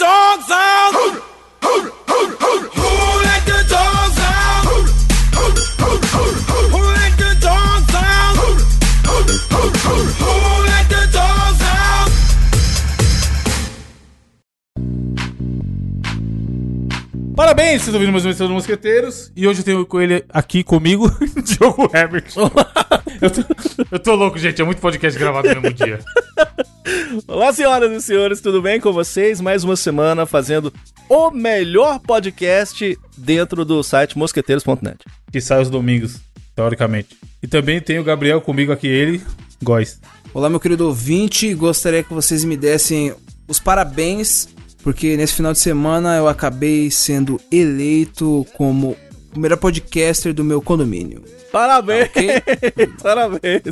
dogs Parabéns, vocês ouviram mais uma edição do Mosqueteiros. E hoje eu tenho com ele aqui comigo, Diogo Herbert. eu, tô, eu tô louco, gente. É muito podcast gravado no mesmo dia. Olá, senhoras e senhores, tudo bem com vocês? Mais uma semana fazendo o melhor podcast dentro do site mosqueteiros.net. Que sai aos domingos, teoricamente. E também tem o Gabriel comigo aqui, ele, Góis. Olá, meu querido ouvinte. Gostaria que vocês me dessem os parabéns, porque nesse final de semana eu acabei sendo eleito como o melhor podcaster do meu condomínio. Parabéns! Ok? Parabéns!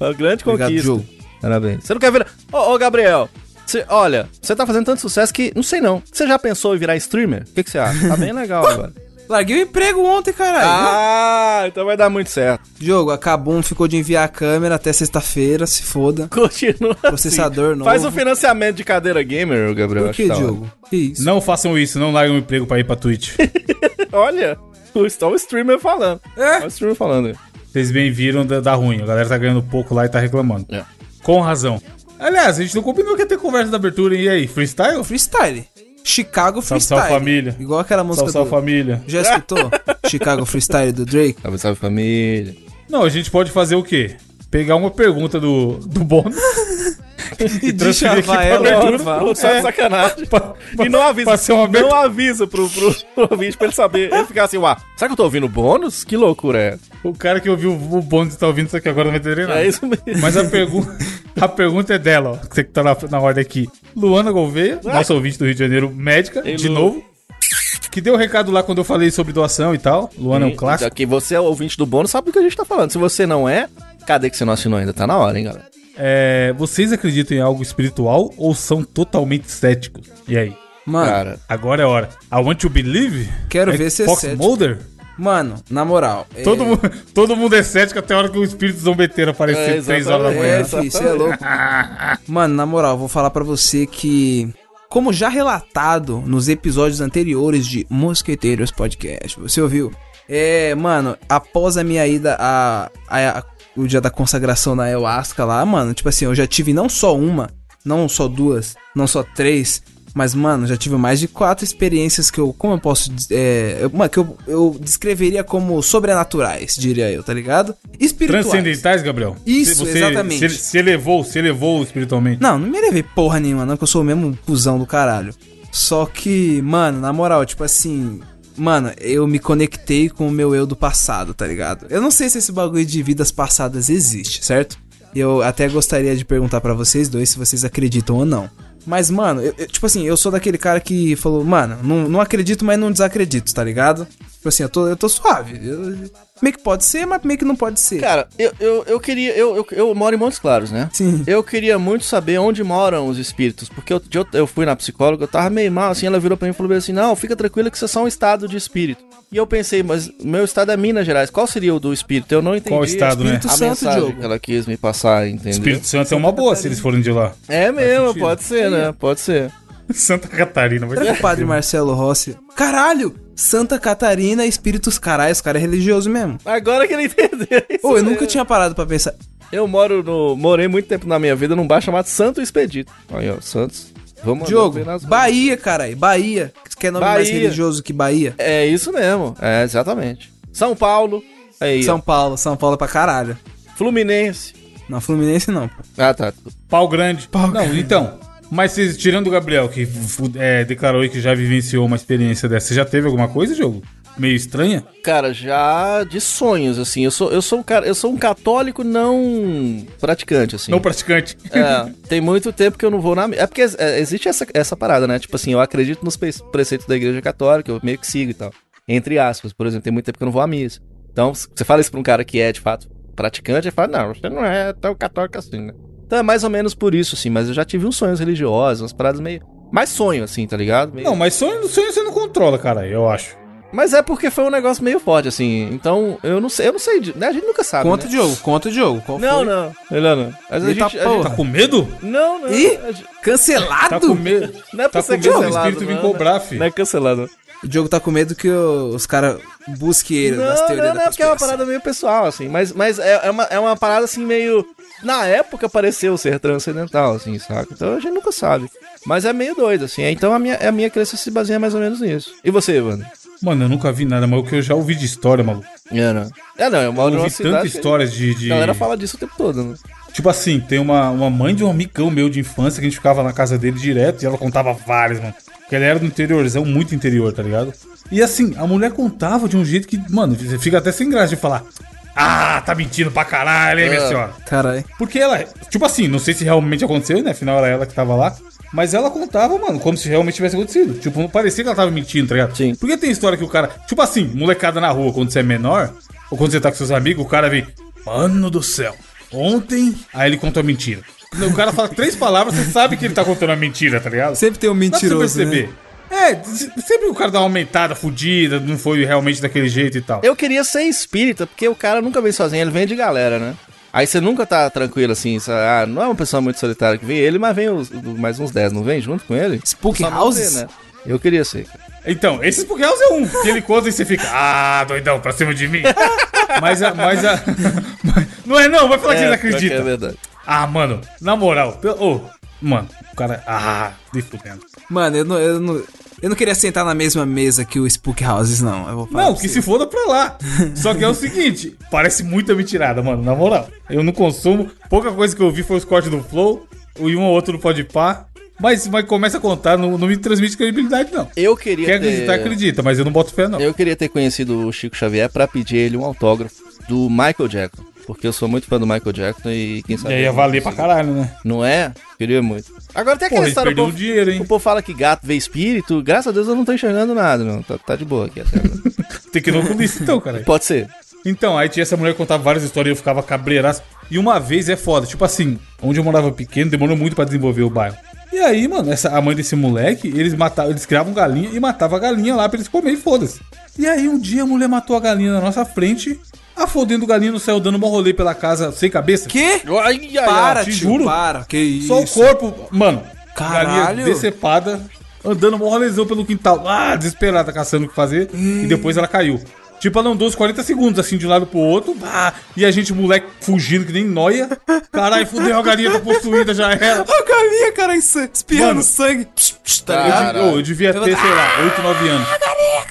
Uma grande Obrigado, conquista. Parabéns. Você não quer virar. Ô, ô Gabriel, você- olha, você tá fazendo tanto sucesso que não sei não. Você já pensou em virar streamer? O que, que você acha? Tá bem legal agora. Larguei o emprego ontem, caralho. Ah, então vai dar muito certo. Jogo, a Kabum ficou de enviar a câmera até sexta-feira, se foda. Continua. Processador assim. novo. Faz o financiamento de cadeira gamer, Gabriel. Por acho que, hora. Diogo? Que isso? Não façam isso, não larguem o emprego pra ir pra Twitch. Olha, está o streamer falando. É? Olha o streamer falando. Vocês bem viram da, da ruim. A galera tá ganhando pouco lá e tá reclamando. É. Com razão. Aliás, a gente não combinou que ia ter conversa da abertura. E aí, freestyle? Freestyle. Chicago Salve, Freestyle. salve, família. Igual aquela música Salve, salve, do... família. Já escutou? Chicago Freestyle do Drake? Salve, salve família. Não, a gente pode fazer o quê? Pegar uma pergunta do, do bônus e pra ela, abertura. ó, Só de sacanagem. E não avisa. Abertura. Não avisa pro, pro, pro ouvinte pra ele saber. Ele ficar assim, uá, será que eu tô ouvindo bônus? Que loucura é? O cara que ouviu o bônus e tá ouvindo isso aqui agora não vai entender nada. É isso mesmo. Mas a, pergu a pergunta é dela, ó. Você que tá na, na ordem aqui. Luana Gouveia, nossa ouvinte do Rio de Janeiro, médica, Ei, de Lu. novo. Que deu o recado lá quando eu falei sobre doação e tal. Luana é um clássico. Já que você é ouvinte do bônus, sabe do que a gente tá falando. Se você não é, cadê que você não assinou ainda? Tá na hora, hein, galera? É, vocês acreditam em algo espiritual ou são totalmente céticos? E aí? Mano, Cara, Agora é a hora. I want to believe? Quero É ver se é Fox cético. Mulder? mano, na moral. é- Todo, mundo, todo mundo é cético até a hora que o espírito zombeteiro aparecer É, 3 horas da manhã. É, filho, você é louco. Mano, na moral, vou falar pra você que, como já relatado nos episódios anteriores de Mosqueteiros Podcast, você ouviu? É, mano, após a minha ida a, a- a- o dia da consagração na ayahuasca lá, mano, tipo assim, eu já tive não só uma, não só duas, não só três, mas, mano, já tive mais de quatro experiências que eu, como eu posso, é, mano, que eu, eu descreveria como sobrenaturais, diria eu, tá ligado? Espirituais. Transcendentais, Gabriel? Isso, Você exatamente. Se, se elevou, se elevou espiritualmente. Não, não me levei porra nenhuma, não, que eu sou o mesmo cuzão do caralho. Só que, mano, na moral, tipo assim. Mano, eu me conectei com o meu eu do passado, tá ligado? Eu não sei se esse bagulho de vidas passadas existe, certo? Eu até gostaria de perguntar pra vocês dois se vocês acreditam ou não. Mas, mano, eu- eu- tipo assim, eu sou daquele cara que falou, mano, não, não acredito, mas não desacredito, tá ligado? Tipo assim, eu tô, eu tô suave. Eu- meio que pode ser, mas meio que não pode ser. cara, eu, eu, eu queria. Eu, eu, eu moro em Montes Claros, né? Sim. Eu queria muito saber onde moram os espíritos, porque eu, eu, eu fui na psicóloga, eu tava meio mal, assim, ela virou pra mim e falou assim, não, fica tranquila que você é só um estado de espírito. E eu pensei, mas meu estado é Minas Gerais, qual seria o do espírito? Eu não entendi. Qual estado, né? Espírito A Santo, mensagem Diogo. que ela quis me passar, entendeu? Espírito Santo é uma boa se eles forem de lá. É mesmo, pode ser, né? Pode ser. Santa Catarina. Vai Será que o padre Marcelo Rossi. Caralho! Santa Catarina, espíritos carais, o cara é religioso mesmo. Agora que ele entendeu. isso Ô, eu mesmo. nunca tinha parado pra pensar. Eu moro no. Morei muito tempo na minha vida num bar chamado Santo Expedito. Aí, ó, Santos. Vamos Diogo. Bahia, caralho. Bahia. Quer nome mais Bahia. religioso que Bahia? É isso mesmo. É, exatamente. São Paulo. Aí, São ó. Paulo, São Paulo é pra caralho. Fluminense. Não, Fluminense não, pô. Ah, tá. Pau grande. não, então. Mas vocês, tirando o Gabriel, que é, declarou que já vivenciou uma experiência dessa, você já teve alguma coisa, jogo? Meio estranha? Cara, já de sonhos, assim. Eu sou, eu sou um cara, eu sou um católico não praticante, assim. Não praticante. É, tem muito tempo que eu não vou na. É porque é, existe essa, essa parada, né? Tipo assim, eu acredito nos pre- preceitos da igreja católica, eu meio que sigo e tal. Entre aspas, por exemplo, tem muito tempo que eu não vou à missa. Então, você fala isso pra um cara que é de fato praticante, ele fala, não, você não é tão católico assim, né? Então é mais ou menos por isso, assim, mas eu já tive uns sonhos religiosos, umas paradas meio. Mais sonho, assim, tá ligado? Meio- Não, mas sonho, sonho você não controla, cara, eu acho. Mas é porque foi um negócio meio forte, assim. Então, eu não sei, eu não sei, né? A gente nunca sabe. Conta, né? Diogo, conta, Diogo. Qual Não, foi? não. Não. Mas a Ele tá gente, a gente- Tá com medo? Não, não. Ih! Cancelado? Tá com medo? Não é pra Tá ser com medo do cancelado, espírito vir não, cobrar, né? filho. Não é cancelado. O Diogo tá com medo que o- os caras busquem ele nas Não, teorias não, da não, porque é uma parada meio pessoal, assim. Mas, mas é, é uma, é uma parada, assim, meio... Na época pareceu ser transcendental, assim, saca? Então a gente nunca sabe. Mas é meio doido, assim. Então a minha, a minha crença se baseia mais ou menos nisso. E você, Evandro? Mano, eu nunca vi nada, mas o que eu já ouvi de história, maluco. É, não. É, não, eu moro Eu ouvi tanta história de. de- A galera fala disso o tempo todo, né? Tipo assim, tem uma, uma mãe de um amigão meu de infância que a gente ficava na casa dele direto e ela contava várias, mano. Porque ela era do interiorzão, muito interior, tá ligado? E assim, a mulher contava de um jeito que, mano, você fica até sem graça de falar. Ah, tá mentindo pra caralho, hein, minha Ah. senhora? Caralho. Porque ela, tipo assim, não sei se realmente aconteceu, né? Afinal era ela que tava lá. Mas ela contava, mano, como se realmente tivesse acontecido. Tipo, não parecia que ela tava mentindo, tá ligado? Sim. Porque tem história que o cara. Tipo assim, molecada na rua, quando você é menor, ou quando você tá com seus amigos, o cara vem. Mano do céu, ontem. Aí ele conta uma mentira. O cara fala três palavras, você sabe que ele tá contando uma mentira, tá ligado? Sempre tem um Dá pra você mentiroso, perceber. né? É, sempre o cara dá uma aumentada, fudida, não foi realmente daquele jeito e tal. Eu queria ser espírita, porque o cara nunca vem sozinho, ele vem de galera, né? Aí você nunca tá tranquilo assim, sabe? ah, não é uma pessoa muito solitária que vem ele, mas vem os- mais uns 10, não vem junto com ele? Spook Só não Houses? né? Eu queria ser. cara. Então, esse Spook House é um. Que ele conta e você fica, ah, doidão, pra cima de mim. mas a. Mas a mas- não é não, vai falar que ele que acredita. É verdade. Ah, mano, na moral, pelo- ô, mano, o cara. Ah, de fudendo. Mano, eu não, eu, não, eu não queria sentar na mesma mesa que o Spook Houses, não. Eu vou falar Não, que você. se foda pra lá. Só que é o seguinte, parece muita mentirada, mano, na moral. Eu não consumo, pouca coisa que eu vi foi os cortes do Flow, e um ou outro no Podpah. Mas, mas começa a contar, não, não me transmite credibilidade, não. Eu queria Quer ter... acreditar, acredita, mas eu não boto fé, não. Eu queria ter conhecido o Chico Xavier pra pedir ele um autógrafo do Michael Jackson. Porque eu sou muito fã do Michael Jackson e quem E sabe. aí eu ia valer pra caralho, né? Não é? Queria muito. Agora tem aquela ele história. o povo- dinheiro, hein? O povo fala que gato vê espírito. Graças a Deus eu não tô enxergando nada, não. Tá, tá de boa aqui até agora. Tem que ir no oculista, então, cara. Pode ser. Então, aí tinha essa mulher que contava várias histórias e eu ficava cabreiraço. E uma vez é foda, tipo assim, onde eu morava pequeno, demorou muito pra desenvolver o bairro. E aí, mano, essa, a mãe desse moleque, eles matavam, eles criavam galinha e matavam a galinha lá pra eles comerem, foda-se. E aí, um dia a mulher matou a galinha na nossa frente, a fodendo galinha no céu, dando um rolê pela casa sem cabeça. Quê? Ai, ai. Para, te tio, juro. para. Que isso? Só o corpo, mano. Caralho. Galinha decepada, andando um rolezão pelo quintal, ah, desesperada, caçando o que fazer. E depois ela caiu. Tipo, ela andou uns 40 segundos, assim, de um lado pro outro. Ah, e a gente, moleque, fugindo que nem noia. Caralho, fudeu, a galinha tá possuída, já era. A galinha, cara, espirrando Mano. sangue. Psh, psh, tá Eu, ligado? de- ô, eu devia ter, sei lá, 8, 9 anos.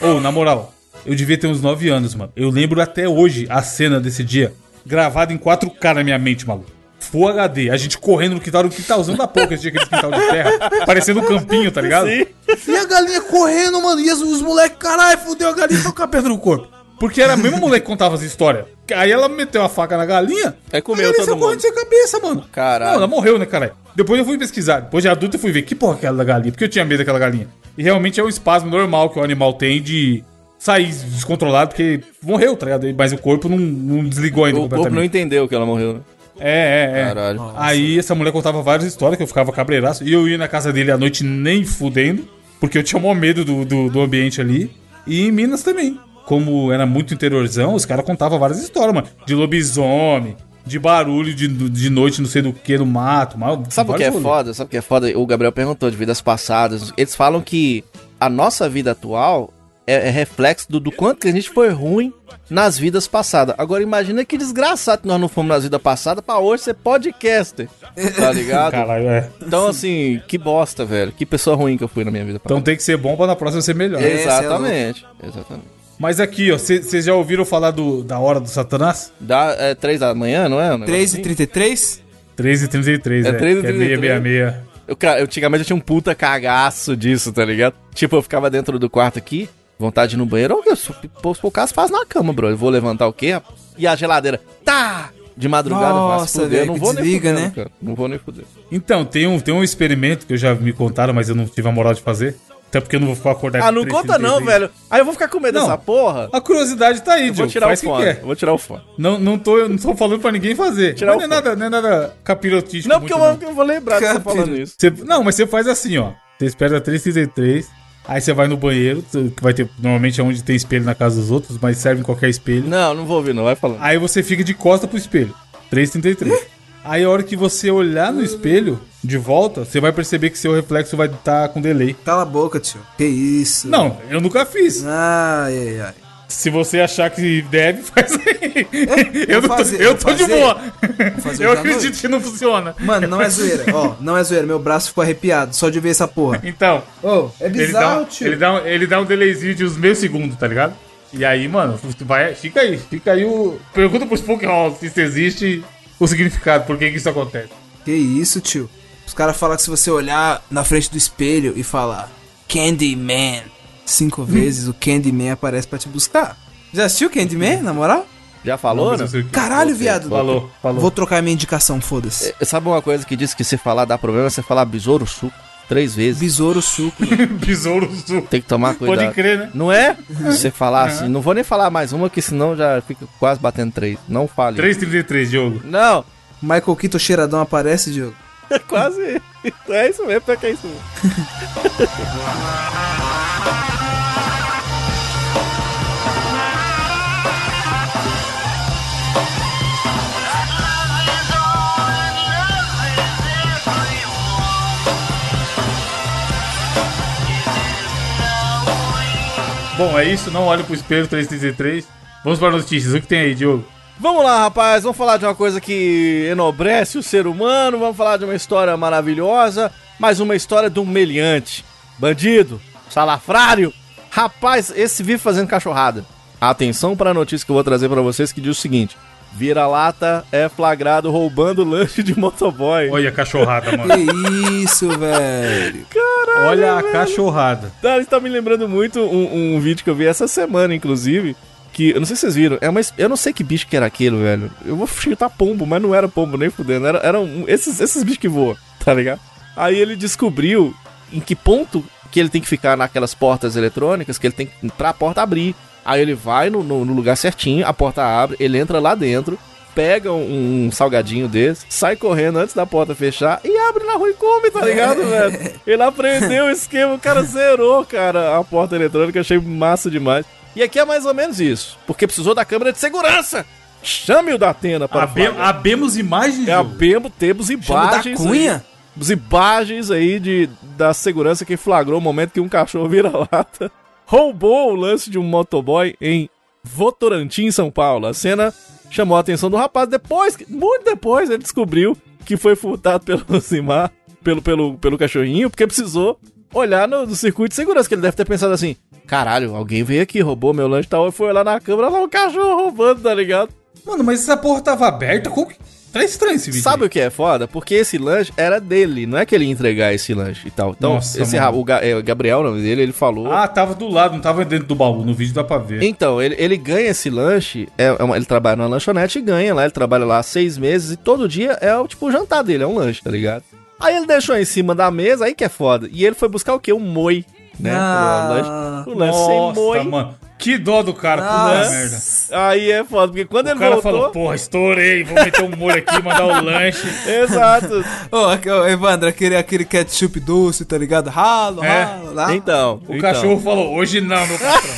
Ô, na moral, eu devia ter uns 9 anos, mano. Eu lembro até hoje a cena desse dia, gravada em 4K na minha mente, maluco. Full HD, a gente correndo no quintal, no quintalzão da pouco, esse dia aquele quintal de terra, parecendo um campinho, tá ligado? Sim. E a galinha correndo, mano, e os, os moleques, caralho, fudeu a galinha, tô com a pedra no corpo. Porque era a mesma moleque que contava as histórias. Aí ela meteu a faca na galinha. É, comeu a galinha todo saiu mundo. correndo sem cabeça, mano. Caralho. Não, ela morreu, né, caralho? Depois eu fui pesquisar. Depois de adulto eu fui ver que porra é aquela da galinha. Porque eu tinha medo daquela galinha. E realmente é um espasmo normal que o animal tem de sair descontrolado, porque morreu, tá ligado? Mas o corpo não, não desligou ainda O corpo não entendeu que ela morreu, né? É, é, é. Caralho. Aí essa mulher contava várias histórias que eu ficava cabreiraço. E eu ia na casa dele à noite nem fudendo, porque eu tinha maior medo do, do, do ambiente ali. E em Minas também. Como era muito interiorzão, os caras contavam várias histórias, mano. De lobisomem, de barulho de, de noite, não sei do que, no mato. mal- Sabe o que é foda? Sabe o que é foda? O Gabriel perguntou de vidas passadas. Eles falam que a nossa vida atual é, é reflexo do, do quanto que a gente foi ruim nas vidas passadas. Agora imagina que desgraçado que nós não fomos nas vidas passadas pra hoje ser podcaster. Tá ligado? Caralho, é. Então, assim, que bosta, velho. Que pessoa ruim que eu fui na minha vida passada. Então tem que ser bom pra na próxima ser melhor. É. exatamente. Exatamente. Mas aqui, ó, vocês já ouviram falar do, da hora do Satanás? Dá é, três da manhã, não é? Um negócio 3 e assim? 33? 13h33, É é. 13 e que é 33. 666. Eu, cara, eu, antigamente eu tinha um puta cagaço disso, tá ligado? Tipo, eu ficava dentro do quarto aqui, vontade no banheiro, ou eu, o caso faz na cama, bro. Eu vou levantar o quê? E a geladeira, tá! De madrugada, eu faço Nossa, eu não que vou nem desliga, fuder, né? cara. Não vou nem fuder. Então, tem um, tem um experimento que eu já me contaram, mas eu não tive a moral de fazer. Até porque eu não vou ficar acordado. Ah, não 3, conta não, 33. velho. Aí eu vou ficar com medo Não. dessa porra. A curiosidade tá aí, Eu vou tirar o Faz o que fone. quer. eu Vou tirar o fone. Não, não, tô, eu não tô falando pra ninguém fazer. Tirar Mas o não, é nada, não é nada capirotístico. Não, porque eu vou, eu vou lembrar de você Capiro. falando isso. Você- não, mas você faz assim, ó. Você espera 333, Aí você vai no banheiro, que vai ter. Normalmente é onde tem espelho na casa dos outros, mas serve em qualquer espelho. Não, não vou ouvir, não. Vai falando. Aí você fica de costa pro espelho. 3,33. Aí a hora que você olhar no espelho, de volta, você vai perceber que seu reflexo vai estar com delay. Cala a boca, tio. Que isso? Não, eu nunca fiz. Ai, ai, ai. Se você achar que deve, faz aí. eu tô, fazer, eu tô de fazer. boa. fazer Eu acredito noite. que não funciona. Mano, não é zoeira. Ó, não é zoeira. Meu braço ficou arrepiado só de ver essa porra. Então, Ô, é ele dá, bizarro, tio. ele, dá, um- ele dá um delayzinho de uns meio segundo, tá ligado? E aí, mano, vai, fica aí. Fica aí o. Pergunta pros Pokémon se isso existe o significado, por que, que isso acontece. Que isso, tio? Os caras falam que se você olhar na frente do espelho e falar Candyman cinco vezes, o Candyman aparece pra te buscar. Já assistiu Candyman, na moral? Já falou, Mas né? Caralho, viado. Falou, falou. Vou trocar minha indicação, foda-se. É, Sabe uma coisa que diz que se falar dá problema? É você falar besouro suco três vezes. Besouro suco. Besouro sul. Tem que tomar cuidado. Pode crer, né? Não é? Se você falar assim, não vou nem falar mais uma, que senão já fica quase batendo três. Não fale. 3,33, Diogo. Não! Michael Keaton cheiradão aparece, Diogo. É quase. É isso mesmo, é que é isso mesmo. Bom, é isso. Não olhe pro espelho 3,33. Vamos para notícias. O que tem aí, Diogo? Vamos lá, rapaz. Vamos falar de uma coisa que enobrece o ser humano. Vamos falar de uma história maravilhosa. Mais uma história um meliante. Bandido. Salafrário. Rapaz, esse vive fazendo cachorrada. Atenção para a notícia que eu vou trazer para vocês que diz o seguinte. Vira-lata é flagrado roubando lanche de motoboy. Olha a cachorrada, mano. Que isso, velho. Olha a cachorrada. Tá, isso tá me lembrando muito um, um vídeo que eu vi essa semana, inclusive. Que, eu não sei se vocês viram, é uma, eu não sei que bicho que era aquilo, velho. Eu vou chutar pombo, mas não era pombo, nem fudendo. Era, eram um- esses, esses bichos que voam, tá ligado? Aí ele descobriu em que ponto que ele tem que ficar naquelas portas eletrônicas, que ele tem que, pra porta abrir. Aí ele vai no, no- no lugar certinho, a porta abre, ele entra lá dentro, pega um, um salgadinho desse, sai correndo antes da porta fechar e abre na rua e come, tá ligado, velho? Ele aprendeu o esquema, o cara zerou, cara, a porta eletrônica, achei massa demais. E aqui é mais ou menos isso, porque precisou da câmera de segurança. Chame o da Atena para Abe, flagrar. abemos imagens, É Diogo. abemo, temos imagens. da Cunha? aí. Os imagens aí de, da segurança que flagrou o momento que um cachorro vira-lata roubou o lance de um motoboy em Votorantim, São Paulo. A cena chamou a atenção do rapaz. Depois, muito depois, ele descobriu que foi furtado pelo Zimar, pelo, pelo, pelo cachorrinho, porque precisou olhar no, no circuito de segurança, que ele deve ter pensado assim, caralho, alguém veio aqui, roubou meu lanche e tal, e foi lá na câmera, lá o cachorro roubando, tá ligado? Mano, mas essa porra tava aberta? Como que... Tá estranho esse vídeo. Sabe o que é foda? Porque esse lanche era dele, não é que ele ia entregar esse lanche e tal. Então, Nossa, esse o, Ga- é, o Gabriel, o nome dele, ele falou. Ah, tava do lado, não tava dentro do baú. No vídeo dá pra ver. Então, ele, ele ganha esse lanche, é, é uma- ele trabalha numa lanchonete e ganha lá, ele trabalha lá seis meses e todo dia é o tipo o jantar dele, é um lanche, tá ligado? Aí ele deixou em cima da mesa, aí que é foda. E ele foi buscar o quê? Um moi, né? Ah. o lanche, o lanche sem Nossa, moi. mano. Que dó do cara, puta merda. Aí é foda, porque quando O ele cara voltou... falou, porra, estourei, vou meter um molho aqui, mandar o lanche. Exato. Ô, Evandro, aquele, aquele ketchup doce, tá ligado? Ralo, É. ralo, lá. Então, O então. cachorro falou, hoje não, meu patrão.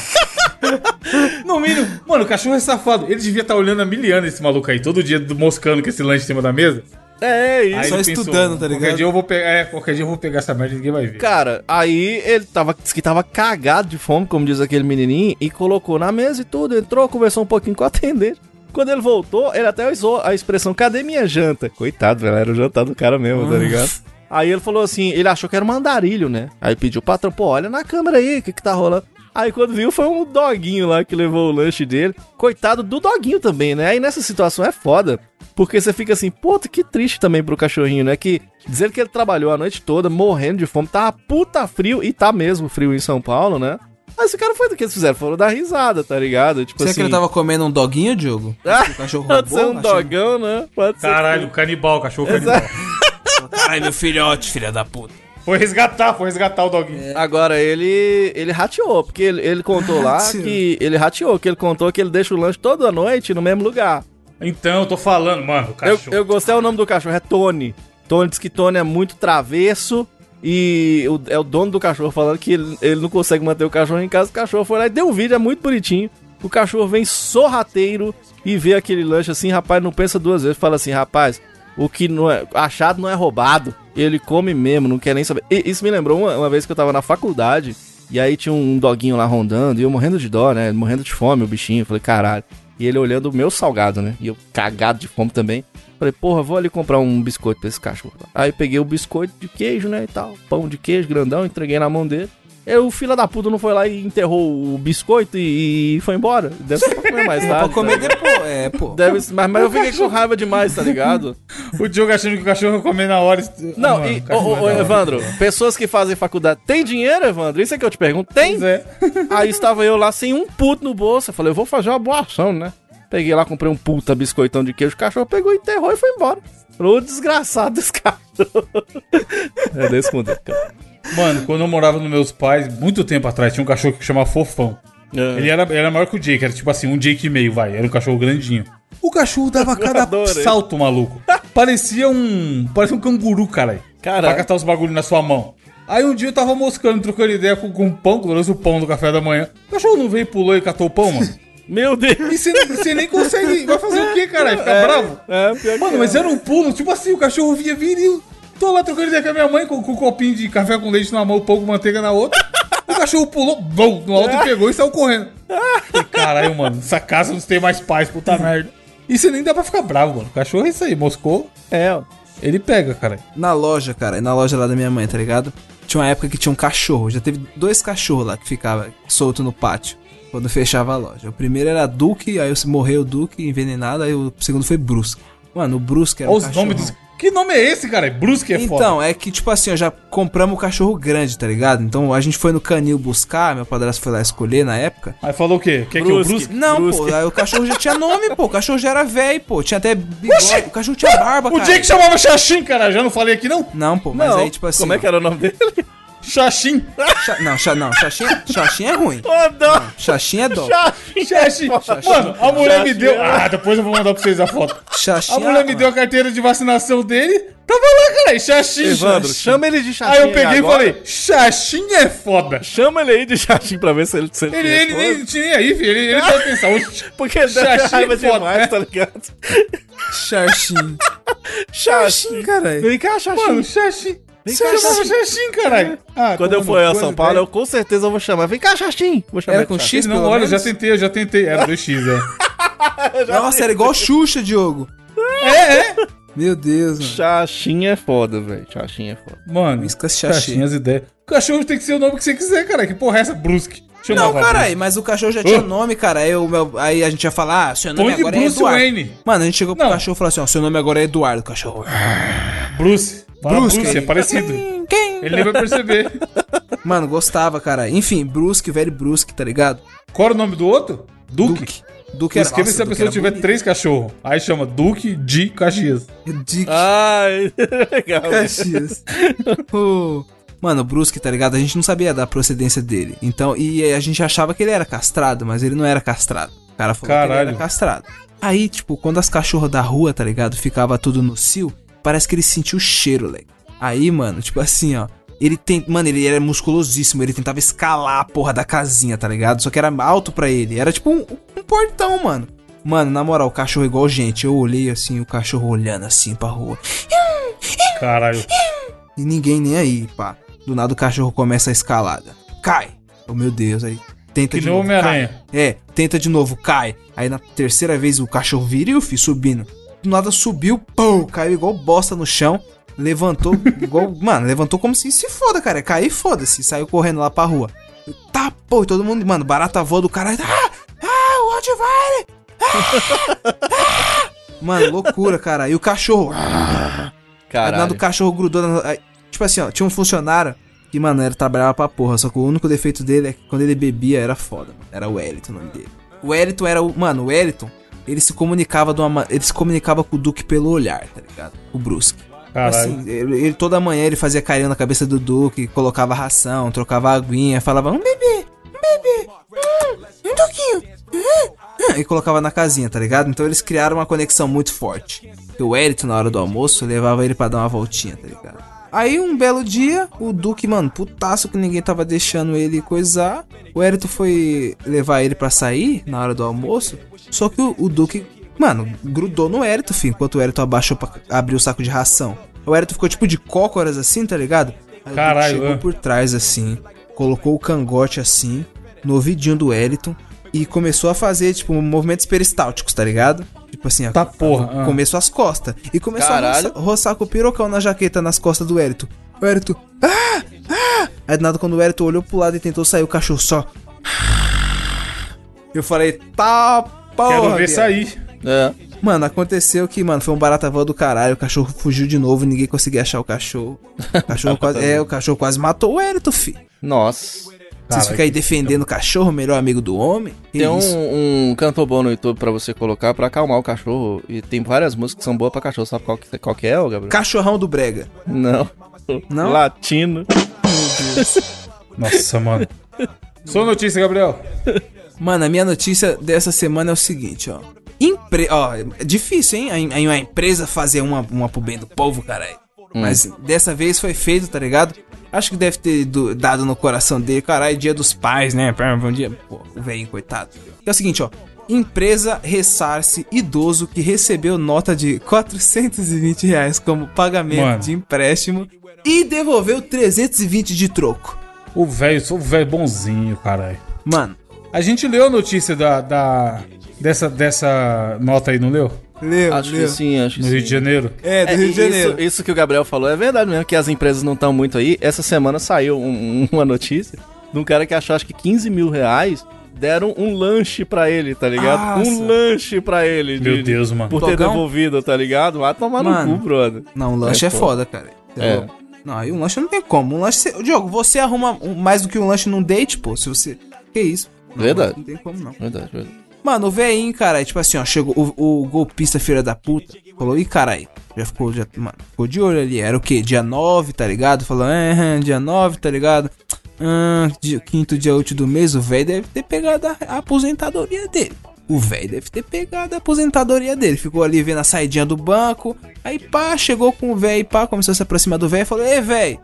no mínimo, mano, o cachorro é safado. Ele devia estar olhando a miliana esse maluco aí, todo dia do- moscando com esse lanche em cima da mesa. É isso. Aí Só estudando, tá ligado? Qualquer dia eu vou pegar, é, qualquer dia eu vou pegar essa merda e ninguém vai ver. Cara, aí ele tava, disse que tava cagado de fome, como diz aquele menininho, e colocou na mesa e tudo, entrou, conversou um pouquinho com o atendente. Quando ele voltou, ele até usou a expressão, cadê minha janta? Coitado, velho, era o jantar do cara mesmo, tá ligado? Aí ele falou assim, ele achou que era um andarilho, né? Aí pediu, patrão, pô, olha na câmera aí, o que que tá rolando? Aí quando viu, foi um doguinho lá que levou o lanche dele. Coitado do doguinho também, né? Aí nessa situação é foda. Porque você fica assim, puta, que triste também pro cachorrinho, né? Que dizer que ele trabalhou a noite toda, morrendo de fome, tava puta frio, e tá mesmo frio em São Paulo, né? Mas esse cara foi do que eles fizeram, foram dar risada, tá ligado? Tipo Será assim. que ele tava comendo um doguinho, Diogo? Ah, O cachorro pode ser um Achei- dogão, né? Pode ser. Caralho, canibal, cachorro canibal. Ai, meu filhote, filha da puta. Foi resgatar, foi resgatar o doguinho. Agora, ele ele rateou, porque ele, ele contou lá que. Ele rateou, que ele contou que ele deixa o lanche toda noite no mesmo lugar. Então, eu tô falando, mano, o Eu, cachorro. eu gostei o nome do cachorro, é Tony. Tony diz que Tony é muito travesso E o- é o dono do cachorro falando que ele, ele não consegue manter o cachorro em casa. O cachorro foi lá e deu um vídeo, é muito bonitinho. O cachorro vem sorrateiro e vê aquele lanche assim, rapaz, não pensa duas vezes. Fala assim, rapaz, o que não é achado não é roubado. Ele come mesmo, não quer nem saber. E isso me lembrou uma, uma vez que eu tava na faculdade. E aí tinha um doguinho lá rondando, e eu morrendo de dó, né? Morrendo de fome, o bichinho. Eu Falei, caralho. E ele olhando o meu salgado, né? E eu cagado de fome também. Falei, porra, vou ali comprar um biscoito pra esse cachorro. Aí peguei o biscoito de queijo, né, e tal. Pão de queijo grandão, entreguei na mão dele. E o filho da puta não foi lá e enterrou o biscoito e, e foi embora. Deve ser pra comer mais Pra tarde. comer tá? depois, é, pô. Deve mas, mas eu fiquei com raiva demais, tá ligado? O Diogo achando que o cachorro ia comer na hora. Não, e, o é da hora. Evandro, pessoas que fazem faculdade, tem dinheiro, Evandro? Isso é que eu te pergunto, tem? É. Aí estava eu lá sem um puto no bolso. Eu falei, eu vou fazer uma boa ação, né? Peguei lá, comprei um puta biscoitão de queijo. O cachorro pegou, enterrou e foi embora. Falou, "Ô, desgraçado desse cachorro. é desse contexto, cara. Mano, quando eu morava nos meus pais, muito tempo atrás, tinha um cachorro que chamava Fofão. Ele era, era maior que o Jake, era tipo assim, um Jake e meio, vai. Era um cachorro grandinho. O cachorro dava cada salto, maluco. Parecia um. Parecia um canguru, caralho. Caralho. Pra catar os bagulhos na sua mão. Aí um dia eu tava moscando, trocando ideia com, com o pão, com o pão do café da manhã. O cachorro não veio, pulou e catou o pão, mano. Meu Deus. E você, nem consegue. Vai fazer o quê, caralho? Ficar bravo? É, pior Mano, mas é. era um pulo, tipo assim, o cachorro vinha vir e tô lá trocando ideia com a minha mãe, com, com um copinho de café com leite numa mão, pão com manteiga na outra. O cachorro pulou, bom, no alto e pegou e saiu correndo. Caralho, mano, essa casa não tem mais paz, puta merda. E você nem dá pra ficar bravo, mano. O cachorro é isso aí, moscou, É, ó. ele pega, cara. Na loja, cara, na loja lá da minha mãe, tá ligado? Tinha uma época que tinha um cachorro. Já teve dois cachorros lá que ficava solto no pátio. Quando fechava a loja. O primeiro era Duque, aí morreu o Duque envenenado, aí o segundo foi Brusque. Mano, o Brusque era Olha um os nomes dos. Que nome é esse, cara? Brusque é foda. Então, é que, tipo assim, ó, já compramos o cachorro grande, tá ligado? Então a gente foi no canil buscar, meu padrasto foi lá escolher na época. Aí falou o quê? Quer que eu Brusque. brusque? Não, Brusque. pô, aí o cachorro já tinha nome, pô. O cachorro já era velho, pô. Tinha até bigode. O cachorro tinha barba, O cara. Jake chamava Xaxim, cara. Já não falei aqui, não? Não, pô, mas Não, aí, tipo assim. como é que era o nome dele? Xaxim. Xa- Não, xa, não, Xaxim, Xaxim é ruim. Ô, dó. Xaxim é dó. Xaxim. Mano, a mulher me deu. Ah, depois eu vou mandar pra vocês a foto. Xaxim A mulher me deu a carteira de vacinação dele. Tava lá, cara. Xaxim. Evandro, Xaxim. chama ele de Xaxim Aí eu peguei e agora. falei, Xaxim é foda. Chama ele aí de Xaxim pra ver se ele... Se ele, Ele, nem tinha aí, filho. Ele, ele deve pensar, "Oxe, Porque ele deve ter Xaxim raiva é foda, demais, tá ligado? Xaxim. Xaxim. caralho. Vem cá, Xaxim. mano, Xaxim. Vem Você cá, chamava Xaxim. Caralho. Ah, Quando eu for a São? Paulo, eu com certeza vou chamar. Vem cá, Xaxim. Vou chamar Era com. X, Não, olha, eu já tentei, eu já tentei. Era 2x, é. Nossa, era igual Xuxa, Diogo. É, é. Meu Deus, mano. Xaxim é foda, velho. Xaxim é foda. Mano, Xaxim. As ideias. O cachorro tem que ser o nome que você quiser, cara. Que porra é essa? Brusque. Deixa eu Não, caralho, mas o cachorro já tinha Oh. nome, cara. Aí, o meu, aí a gente ia falar, ah, seu nome Põe de agora é Bruce Eduardo. Wayne. Mano, a gente chegou pro Não. cachorro e falou assim, ó, seu nome agora é Eduardo, cachorro. Bruce. Brusque. Bruce, é parecido. Quem? Ele nem vai perceber. Mano, gostava, cara. Enfim, Brusque, velho Brusque, tá ligado? Qual era o nome do outro? Duque. Duque. Duque era esquema é nossa, se a Duque pessoa tiver bonito. três cachorros. Aí chama Duque de Caxias. Duque Ai, legal. Caxias. O- Mano, o Brusque, tá ligado? A gente não sabia da procedência dele. Então, e a gente achava que ele era castrado, mas ele não era castrado. O cara falou que ele Caralho. era castrado. Aí, tipo, quando as cachorras da rua, tá ligado? Ficava tudo no cio, parece que ele sentiu o cheiro, leque. Aí, mano, tipo assim, ó. Ele tem. Mano, ele era musculosíssimo. Ele tentava escalar a porra da casinha, tá ligado? Só que era alto pra ele. Era tipo um, um portão, mano. Mano, na moral, o cachorro é igual gente. Eu olhei assim, o cachorro olhando assim pra rua. Caralho. E ninguém nem aí, pá. Do nada o cachorro começa a escalada. Cai! Oh meu Deus, aí. Tenta Que de novo. Homem-Aranha. É, tenta de novo, cai. Aí na terceira vez o cachorro vira e o filho subindo. Do nada subiu, pô, caiu igual bosta no chão. Levantou igual. Mano, levantou como se se foda, cara. Cair, foda-se. Saiu correndo lá pra rua. Tá, pô, e todo mundo. Mano, barata voa do caralho. Ah! Ah, o Rottweiler! Ah! Ah! Mano, loucura, cara. E o cachorro. Aí do nada Caralho. o cachorro grudou na. aí, tipo assim, ó, tinha um funcionário que, mano, ele trabalhava pra porra. Só que o único defeito dele é que quando ele bebia era foda, mano. Era o Wellington o nome dele. O Wellington era o. Mano, o Wellington, ele se comunicava de uma. ma- Ele se comunicava com o Duque pelo olhar, tá ligado? O Brusque. Caralho. Assim, ele, ele- toda manhã ele fazia carinho na cabeça do Duque, colocava ração, trocava aguinha, falava, um bebê, um bebê, hum, um Duquinho, hum, hum", e colocava na casinha, tá ligado? Então eles criaram uma conexão muito forte. E o Wellington, na hora do almoço, levava ele pra dar uma voltinha, tá ligado? Aí um belo dia, o Duque, mano, putaço que ninguém tava deixando ele coisar. O Érito foi levar ele pra sair na hora do almoço. Só que o, o Duque, mano, grudou no Érito, filho, enquanto o Érito abaixou pra abrir o saco de ração. O Érito ficou tipo de cócoras assim, tá ligado? Aí Caralho, chegou ah. por trás assim, colocou o cangote assim, no ouvidinho do Érito e começou a fazer, tipo, movimentos peristálticos, tá ligado? Tipo assim, Tá porra, ah. começou as costas. E começou a Caralho. roçar, roçar com o pirocão na jaqueta nas costas do Érito. O Érito, ah, ah. Aí do nada, quando o Érito olhou pro lado e tentou sair, o cachorro só. Eu falei, tá porra. Quero ver viado." sair. É. Mano, aconteceu que, mano, foi um barata voa do caralho. O cachorro fugiu de novo, ninguém conseguia achar o cachorro. O cachorro quase, é, o cachorro quase matou o Érito, fi. Nossa. Vocês Caralho, ficam aí defendendo o cachorro, o melhor amigo do homem? Que Tem um, um cantor bom no YouTube pra você colocar pra acalmar o cachorro. E tem várias músicas que são boas pra cachorro. Sabe qual que, qual que é, ô Gabriel? Cachorrão do Brega. Não. Não? Latino. Nossa, mano. Sua notícia, Gabriel. Mano, a minha notícia dessa semana é o seguinte, ó. Empre... Ó, é difícil, hein? A, a- uma empresa fazer uma, uma pro bem do povo, caralho. Mas dessa vez foi feito, tá ligado? Acho que deve ter do- dado no coração dele, caralho, dia dos pais, né? Um dia, pô, o velhinho, coitado. É o seguinte, ó. Empresa ressarce idoso que recebeu nota de 420 reais como pagamento Mano. de empréstimo e devolveu 320 de troco. O velho, sou o velho bonzinho, caralho. Mano, A gente leu a notícia da, da dessa, dessa nota aí, não leu? Leu, Acho que sim, acho que No sim. Rio de Janeiro. É, do É, Rio de isso- Janeiro. Isso, que o Gabriel falou é verdade mesmo, que as empresas não estão muito aí. Essa semana saiu um- uma notícia de um cara que achou acho que 15 mil reais deram um lanche pra ele, tá ligado? Nossa. Um lanche pra ele. de- Meu Deus, mano. Por ter Dogão? devolvido, tá ligado? Vai tomar Mano. no cu, brother. Não, o lanche é, É foda, cara. É. Não, aí um lanche não tem como. Um lanche. Você... Diogo, você arruma um- mais do que um lanche num date, pô. Se você. Que isso? Não, Verdade. Não tem como, não. Verdade, verdade. Mano, o velhinho, cara, tipo assim, ó, chegou o, o golpista filha da puta, falou, ih, caralho, já ficou, já, mano, ficou de olho ali, era o quê? Dia 9, tá ligado? Falou, é, dia 9, tá ligado? Ah, dia, quinto dia útil do mês, o velho deve ter pegado a, a aposentadoria dele. O velho deve ter pegado a aposentadoria dele. Ficou ali vendo a saidinha do banco. Aí, pá, chegou com o velho, pá, começou a se aproximar do velho e falou: Ei, velho,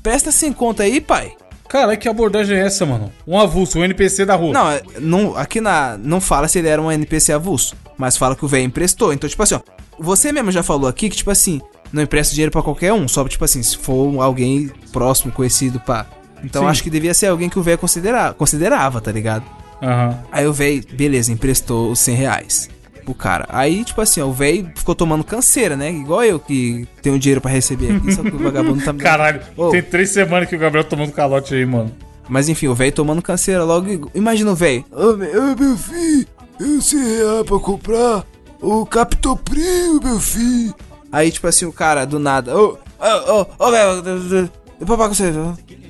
presta sem conta aí, pai. Caralho, que abordagem é essa, mano? Um avulso, um NPC da rua. Não, não, aqui na, não fala se ele era um NPC avulso, mas fala que o velho emprestou. Então, tipo assim, ó, você mesmo já falou aqui que, tipo assim, não empresta dinheiro pra qualquer um, só, tipo assim, se for alguém próximo, conhecido, pá. Então, Sim. acho que devia ser alguém que o velho considera, considerava, tá ligado? Aham. Aí o velho, beleza, emprestou os 100 reais pro cara. Aí, tipo assim, ó, o velho ficou tomando canseira, né? Igual eu que tenho dinheiro pra receber aqui, só que o vagabundo tá me dando- Caralho, Ô. tem três semanas que o Gabriel tomando calote aí, mano. Mas enfim, o velho tomando canseira logo. Imagina o velho. Ô, meu, ô, meu filho, eu sei real pra comprar o Captopril, meu filho. Aí, tipo assim, o cara do nada. Ô, ô, ô, ô, velho. Eu vou pagar com você.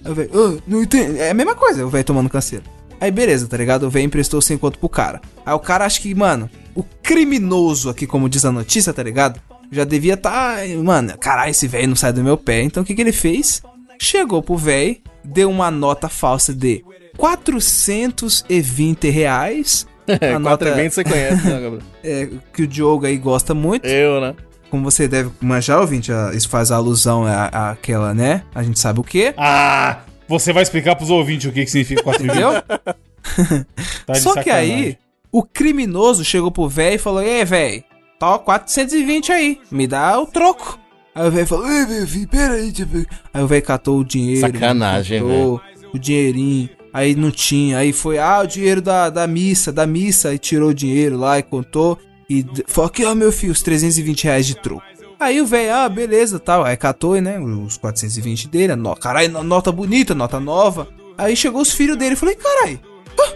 Aí o velho, ô, não entendo. É a mesma coisa, o velho tomando canseira. Aí, beleza, tá ligado? O velho emprestou 100 conto pro cara. Aí o cara acha que, mano, o criminoso aqui, como diz a notícia, tá ligado? Já devia tá. Mano, caralho, esse velho não sai do meu pé. Então o que, que ele fez? Chegou pro velho, deu uma nota falsa de 420 reais. É, A nota eventos você conhece, né, Gabriel? é, que o Diogo aí gosta muito. Eu, né? Como você deve manjar, ouvinte, isso faz alusão à- àquela, né? A gente sabe o quê. Ah, você vai explicar pros ouvintes o que, que significa 4 Entendeu? Tá Só que sacanagem. aí, o criminoso chegou pro velho e falou: Ei, velho, tá 420 aí, me dá o troco. Aí o velho falou: Ei, meu filho, peraí, deixa eu ver." Aí o velho catou o dinheiro. Sacanagem, catou O dinheirinho. Aí não tinha. Aí foi, ah, o dinheiro da, da missa, da missa. Aí tirou o dinheiro lá e contou. E falou: Aqui, ó, meu filho, os 320 reais de troco. Aí o velho, ah, beleza, tal. Aí catou, né? Os 420 dele. No... Caralho, no- nota bonita, nota nova. Aí chegou os filhos dele. Eu falei, caralho.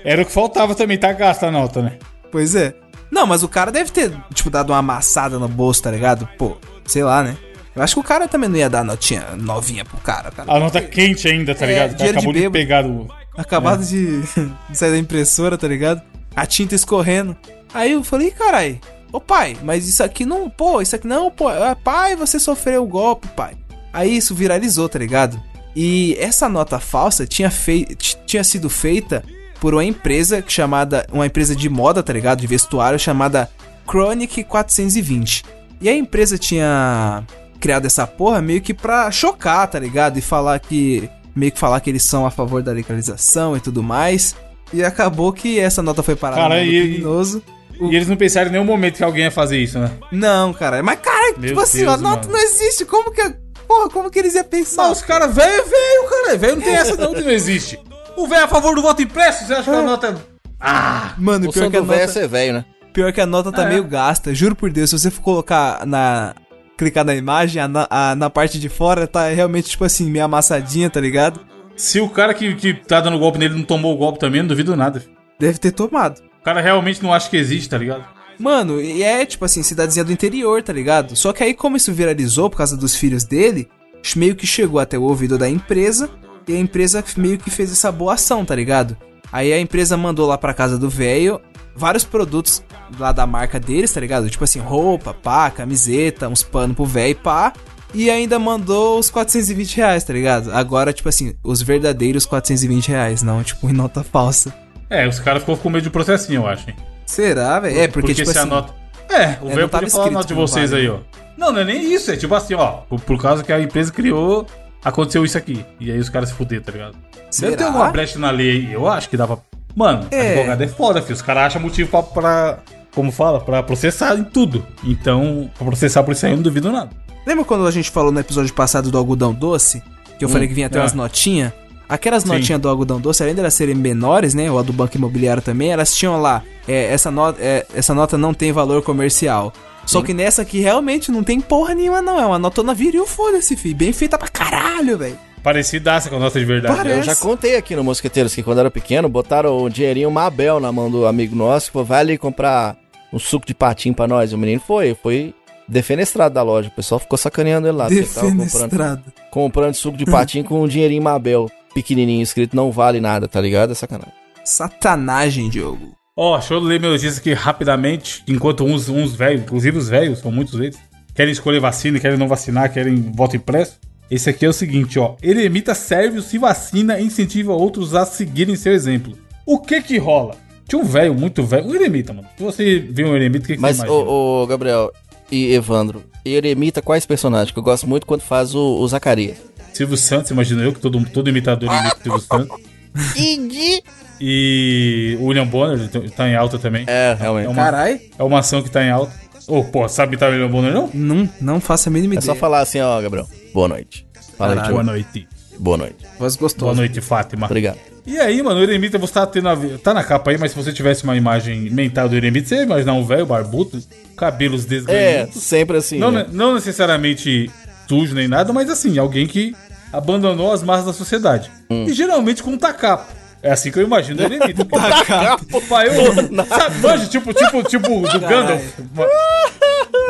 Era o que faltava também, tá gasta a nota, né? Pois é. Não, mas o cara deve ter, tipo, dado uma amassada no bolso, tá ligado? Pô, sei lá, né? Eu acho que o cara também não ia dar notinha novinha pro cara, cara. A nota quente ainda, tá É, ligado? De acabou de, bêbado. pegar o. Acabado de, de sair da impressora, tá ligado? A tinta escorrendo. Aí eu falei, carai, ô pai, mas isso aqui não, pô, isso aqui não, pô, ah, pai, você sofreu o golpe, pai. Aí isso viralizou, tá ligado? E essa nota falsa tinha, fei tinha sido feita por uma empresa chamada, uma empresa de moda, tá ligado? De vestuário chamada Chronic 420. E a empresa tinha criado essa porra meio que pra chocar, tá ligado? E falar que. Meio que falar que eles são a favor da legalização e tudo mais. E acabou que essa nota foi parada Cara, no e- criminoso. E eles não pensaram em nenhum momento que alguém ia fazer isso, né? Não, cara. Mas, cara, Meu tipo assim, Deus, a nota não existe. Como que. Porra, como que eles iam pensar? Mas os caras, velho, velho, cara. Velho não tem essa não que não existe. O velho é a favor do voto impresso, você acha que a nota. Ah! Mano, O pior som que, a é nota, ser velho, né? pior que a nota tá É. meio gasta. Juro por Deus, se você for colocar na. Clicar na imagem, a, na- a- na parte de fora tá realmente, tipo assim, meio amassadinha, tá ligado? Se o cara que, que tá dando golpe nele não tomou o golpe também, não duvido nada. Deve ter tomado. O cara realmente não acha que existe, tá ligado? Mano, e é tipo assim, cidadezinha do interior, tá ligado? Só que aí, como isso viralizou por causa dos filhos dele, meio que chegou até o ouvido da empresa e a empresa meio que fez essa boa ação, tá ligado? Aí a empresa mandou lá pra casa do velho vários produtos lá da marca deles, tá ligado? Tipo assim, roupa, pá, camiseta, uns panos pro velho, pá. E ainda mandou os 420 reais, tá ligado? Agora, tipo assim, os verdadeiros 420 reais, não, tipo, em nota falsa. É, os caras ficou com medo de processinho, eu acho, hein? Será, velho? É, porque, tipo se assim... a nota. É, o não velho podia falar a nota de vocês vale. aí, ó. Não, não é nem isso, é tipo assim, ó. Por, por causa que a empresa criou, aconteceu isso aqui. E aí os caras se fuderam, tá ligado? Será? Deve ter alguma brecha na lei aí, eu acho que pra. Mano, É. advogado é foda, filho. Os caras acham motivo pra, pra. Como fala? Pra processar em tudo. Então, pra processar por isso aí, eu não duvido nada. Lembra quando a gente falou no episódio passado do algodão doce? Que eu falei que vinha até é. umas notinhas? Aquelas Sim. notinhas do algodão doce, além de elas serem menores, né? Ou a do banco imobiliário também, elas tinham lá. é, essa, nota, é, essa nota não tem valor comercial. Só que nessa aqui realmente não tem porra nenhuma, não. É uma notona viril, foda-se, fi. Bem feita pra caralho, velho. Parecidaça com a nota de verdade. Parece. Eu já contei aqui no Mosqueteiros que quando era pequeno, botaram o dinheirinho Mabel na mão do amigo nosso, falou, vai ali comprar um suco de patinho pra nós. O menino foi, foi defenestrado da loja. O pessoal ficou sacaneando ele lá. tava comprando, Defenestrado. comprando suco de patinho com um dinheirinho Mabel pequenininho, escrito não vale nada, tá ligado? É sacanagem. Satanagem, Diogo. Ó, deixa eu ler minha notícia aqui rapidamente. Enquanto uns, uns velhos, inclusive os velhos, são muitos deles, querem escolher vacina, querem não vacinar, querem voto impresso. Esse aqui é o seguinte, ó. Eremita serve se vacina e incentiva outros a seguirem seu exemplo. O que que rola? Tinha um velho, muito velho, um eremita, mano. Se você vê um eremita, o que, que Mas, você imagina? ô, ô, Gabriel e Evandro, eremita quais personagens? Que eu gosto muito quando faz o, o Zacarias. Silvio Santos, imagina eu, que todo, todo imitador imita o Silvio Santos. E o William Bonner tá- tá em alta também. É, realmente. É uma, Carai, é uma ação que tá em alta. Ô, pô, sabe imitar o William Bonner, não? não, não faço a mínima É ideia. só falar assim, ó, Gabriel. Boa noite. Fala aí, Boa noite. Boa noite. Voz Boa gostosa. noite, Fátima. Obrigado. E aí, mano, o Eremita, você tá tendo a... Tá na capa aí, mas se você tivesse uma imagem mental do Eremita, você ia imaginar um velho barbudo, cabelos É, desganhados. sempre assim. não, né? não necessariamente sujo nem nada, mas assim, alguém que abandonou as massas da sociedade. Hum. E geralmente com um tacapo. É assim que eu imagino o Eremita. Tacapo. Pai, eu, sabe, manja, tipo, tipo, tipo do Gandalf.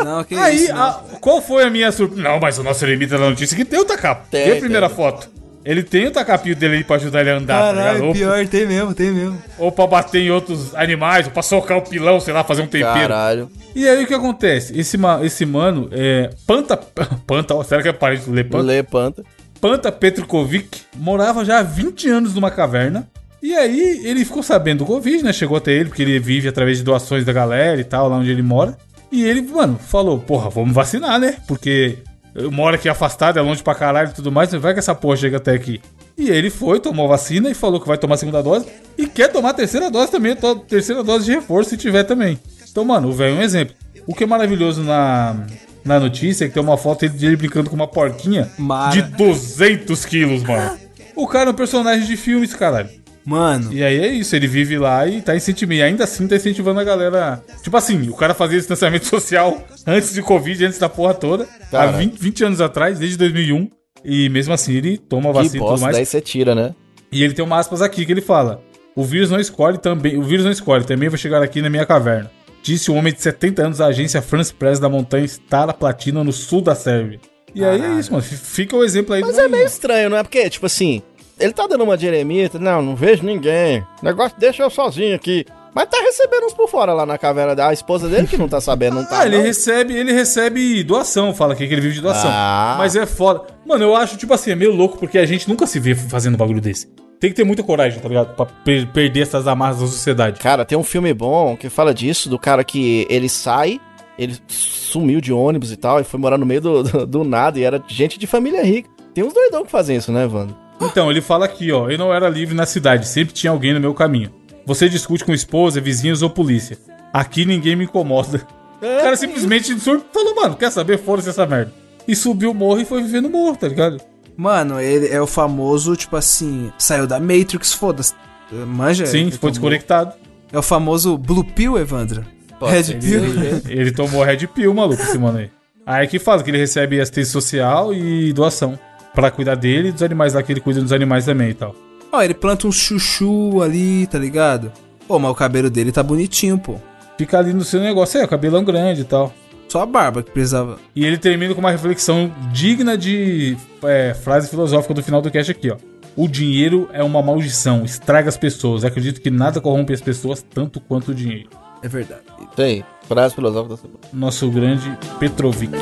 Não, que Aí, isso, não. a- qual foi a minha surpresa? Não, mas o nosso Eremita da notícia que tem o tacapo. Tem, e a primeira tem. foto? Ele tem o tacapinho dele aí pra ajudar ele a andar, tá ligado? Caralho, Ou- pior, tem mesmo, tem mesmo. ou pra bater em outros animais, ou pra socar o pilão, sei lá, fazer um tempero. Caralho. E aí o que acontece? Esse, ma- esse mano é. Panta. Panta, ó, será que é parente do Lepanta? Lê Panta. Panta Petrovic morava já há 20 anos numa caverna. E aí ele ficou sabendo do Covid, né? Chegou até ele, porque ele vive através de doações da galera e tal, lá onde ele mora. E ele, mano, falou: Porra, vamos vacinar, né? Porque eu moro aqui afastado, é longe pra caralho e tudo mais, vai que essa porra chega até aqui. E ele foi, tomou vacina e falou que vai tomar a segunda dose. E quer tomar a terceira dose também, terceira dose de reforço se tiver também. Então, mano, o velho é um exemplo. O que é maravilhoso na, na notícia é que tem uma foto de ele brincando com uma porquinha Mara. de 200 quilos, mano. O cara é um personagem de filmes, caralho. Mano, E aí é isso, ele vive lá e tá incentivando. E ainda assim tá incentivando a galera. Tipo assim, o cara fazia distanciamento social antes de Covid, antes da porra toda. Há Cara. 20, 20 anos atrás, desde 2001. E mesmo assim ele toma Que vacina e tudo mais. daí você tira, né? E ele tem uma aspas aqui que ele fala: O vírus não escolhe também. O vírus não escolhe, também vai chegar aqui na minha caverna. Disse o homem de 70 anos da agência France Press da montanha Stara Platina, no sul da Sérvia. E aí é isso, mano. Fica o exemplo aí Mas do é meio estranho, não é? Porque, tipo assim, ele tá dando uma de eremita, não, não vejo ninguém. Negócio deixa eu sozinho aqui. Mas tá recebendo uns por fora lá na caverna da esposa dele que não tá sabendo, não tá. Ah, ele não. recebe, ele recebe doação, fala aqui que ele vive de doação. Ah. Mas é foda. Mano, eu acho, tipo assim, é meio louco porque a gente nunca se vê fazendo um bagulho desse. Tem que ter muita coragem, tá ligado? Pra per- perder essas amarras da sociedade. Cara, tem um filme bom que fala disso, do cara que ele sai ele sumiu de ônibus e tal, e foi morar no meio do, do, do nada, e era gente de família rica. Tem uns doidão que fazem isso, né, Evandro? Então, ele fala aqui, ó. Eu não era livre na cidade, sempre tinha alguém no meu caminho. Você discute com esposa, vizinhos ou polícia. Aqui ninguém me incomoda. O cara simplesmente falou, mano, quer saber? Foda-se essa merda. E subiu o morro e foi viver no morro, tá ligado? Mano, ele é o famoso, tipo assim, saiu da Matrix, foda-se. Manja? Sim, ele foi tomou- desconectado. É o famoso Blue Pill, Evandro. Red ser Pill. isso aí, Ele tomou Red Pill, maluco, esse mano aí. Aí que fala que ele recebe assistência social e doação. Pra cuidar dele e dos animais lá, que ele cuida dos animais também e tal. Ó, ele planta um chuchu ali, tá ligado? Pô, mas o cabelo dele tá bonitinho, pô. Fica ali no seu negócio, é, o cabelão grande e tal. Só a barba que precisava. E ele termina com uma reflexão digna de é, frase filosófica do final do cast aqui, ó. O dinheiro é uma maldição, estraga as pessoas. Acredito que nada corrompe as pessoas tanto quanto o dinheiro. É verdade. Aí, frase filosófica da semana. Nosso grande Petrovic.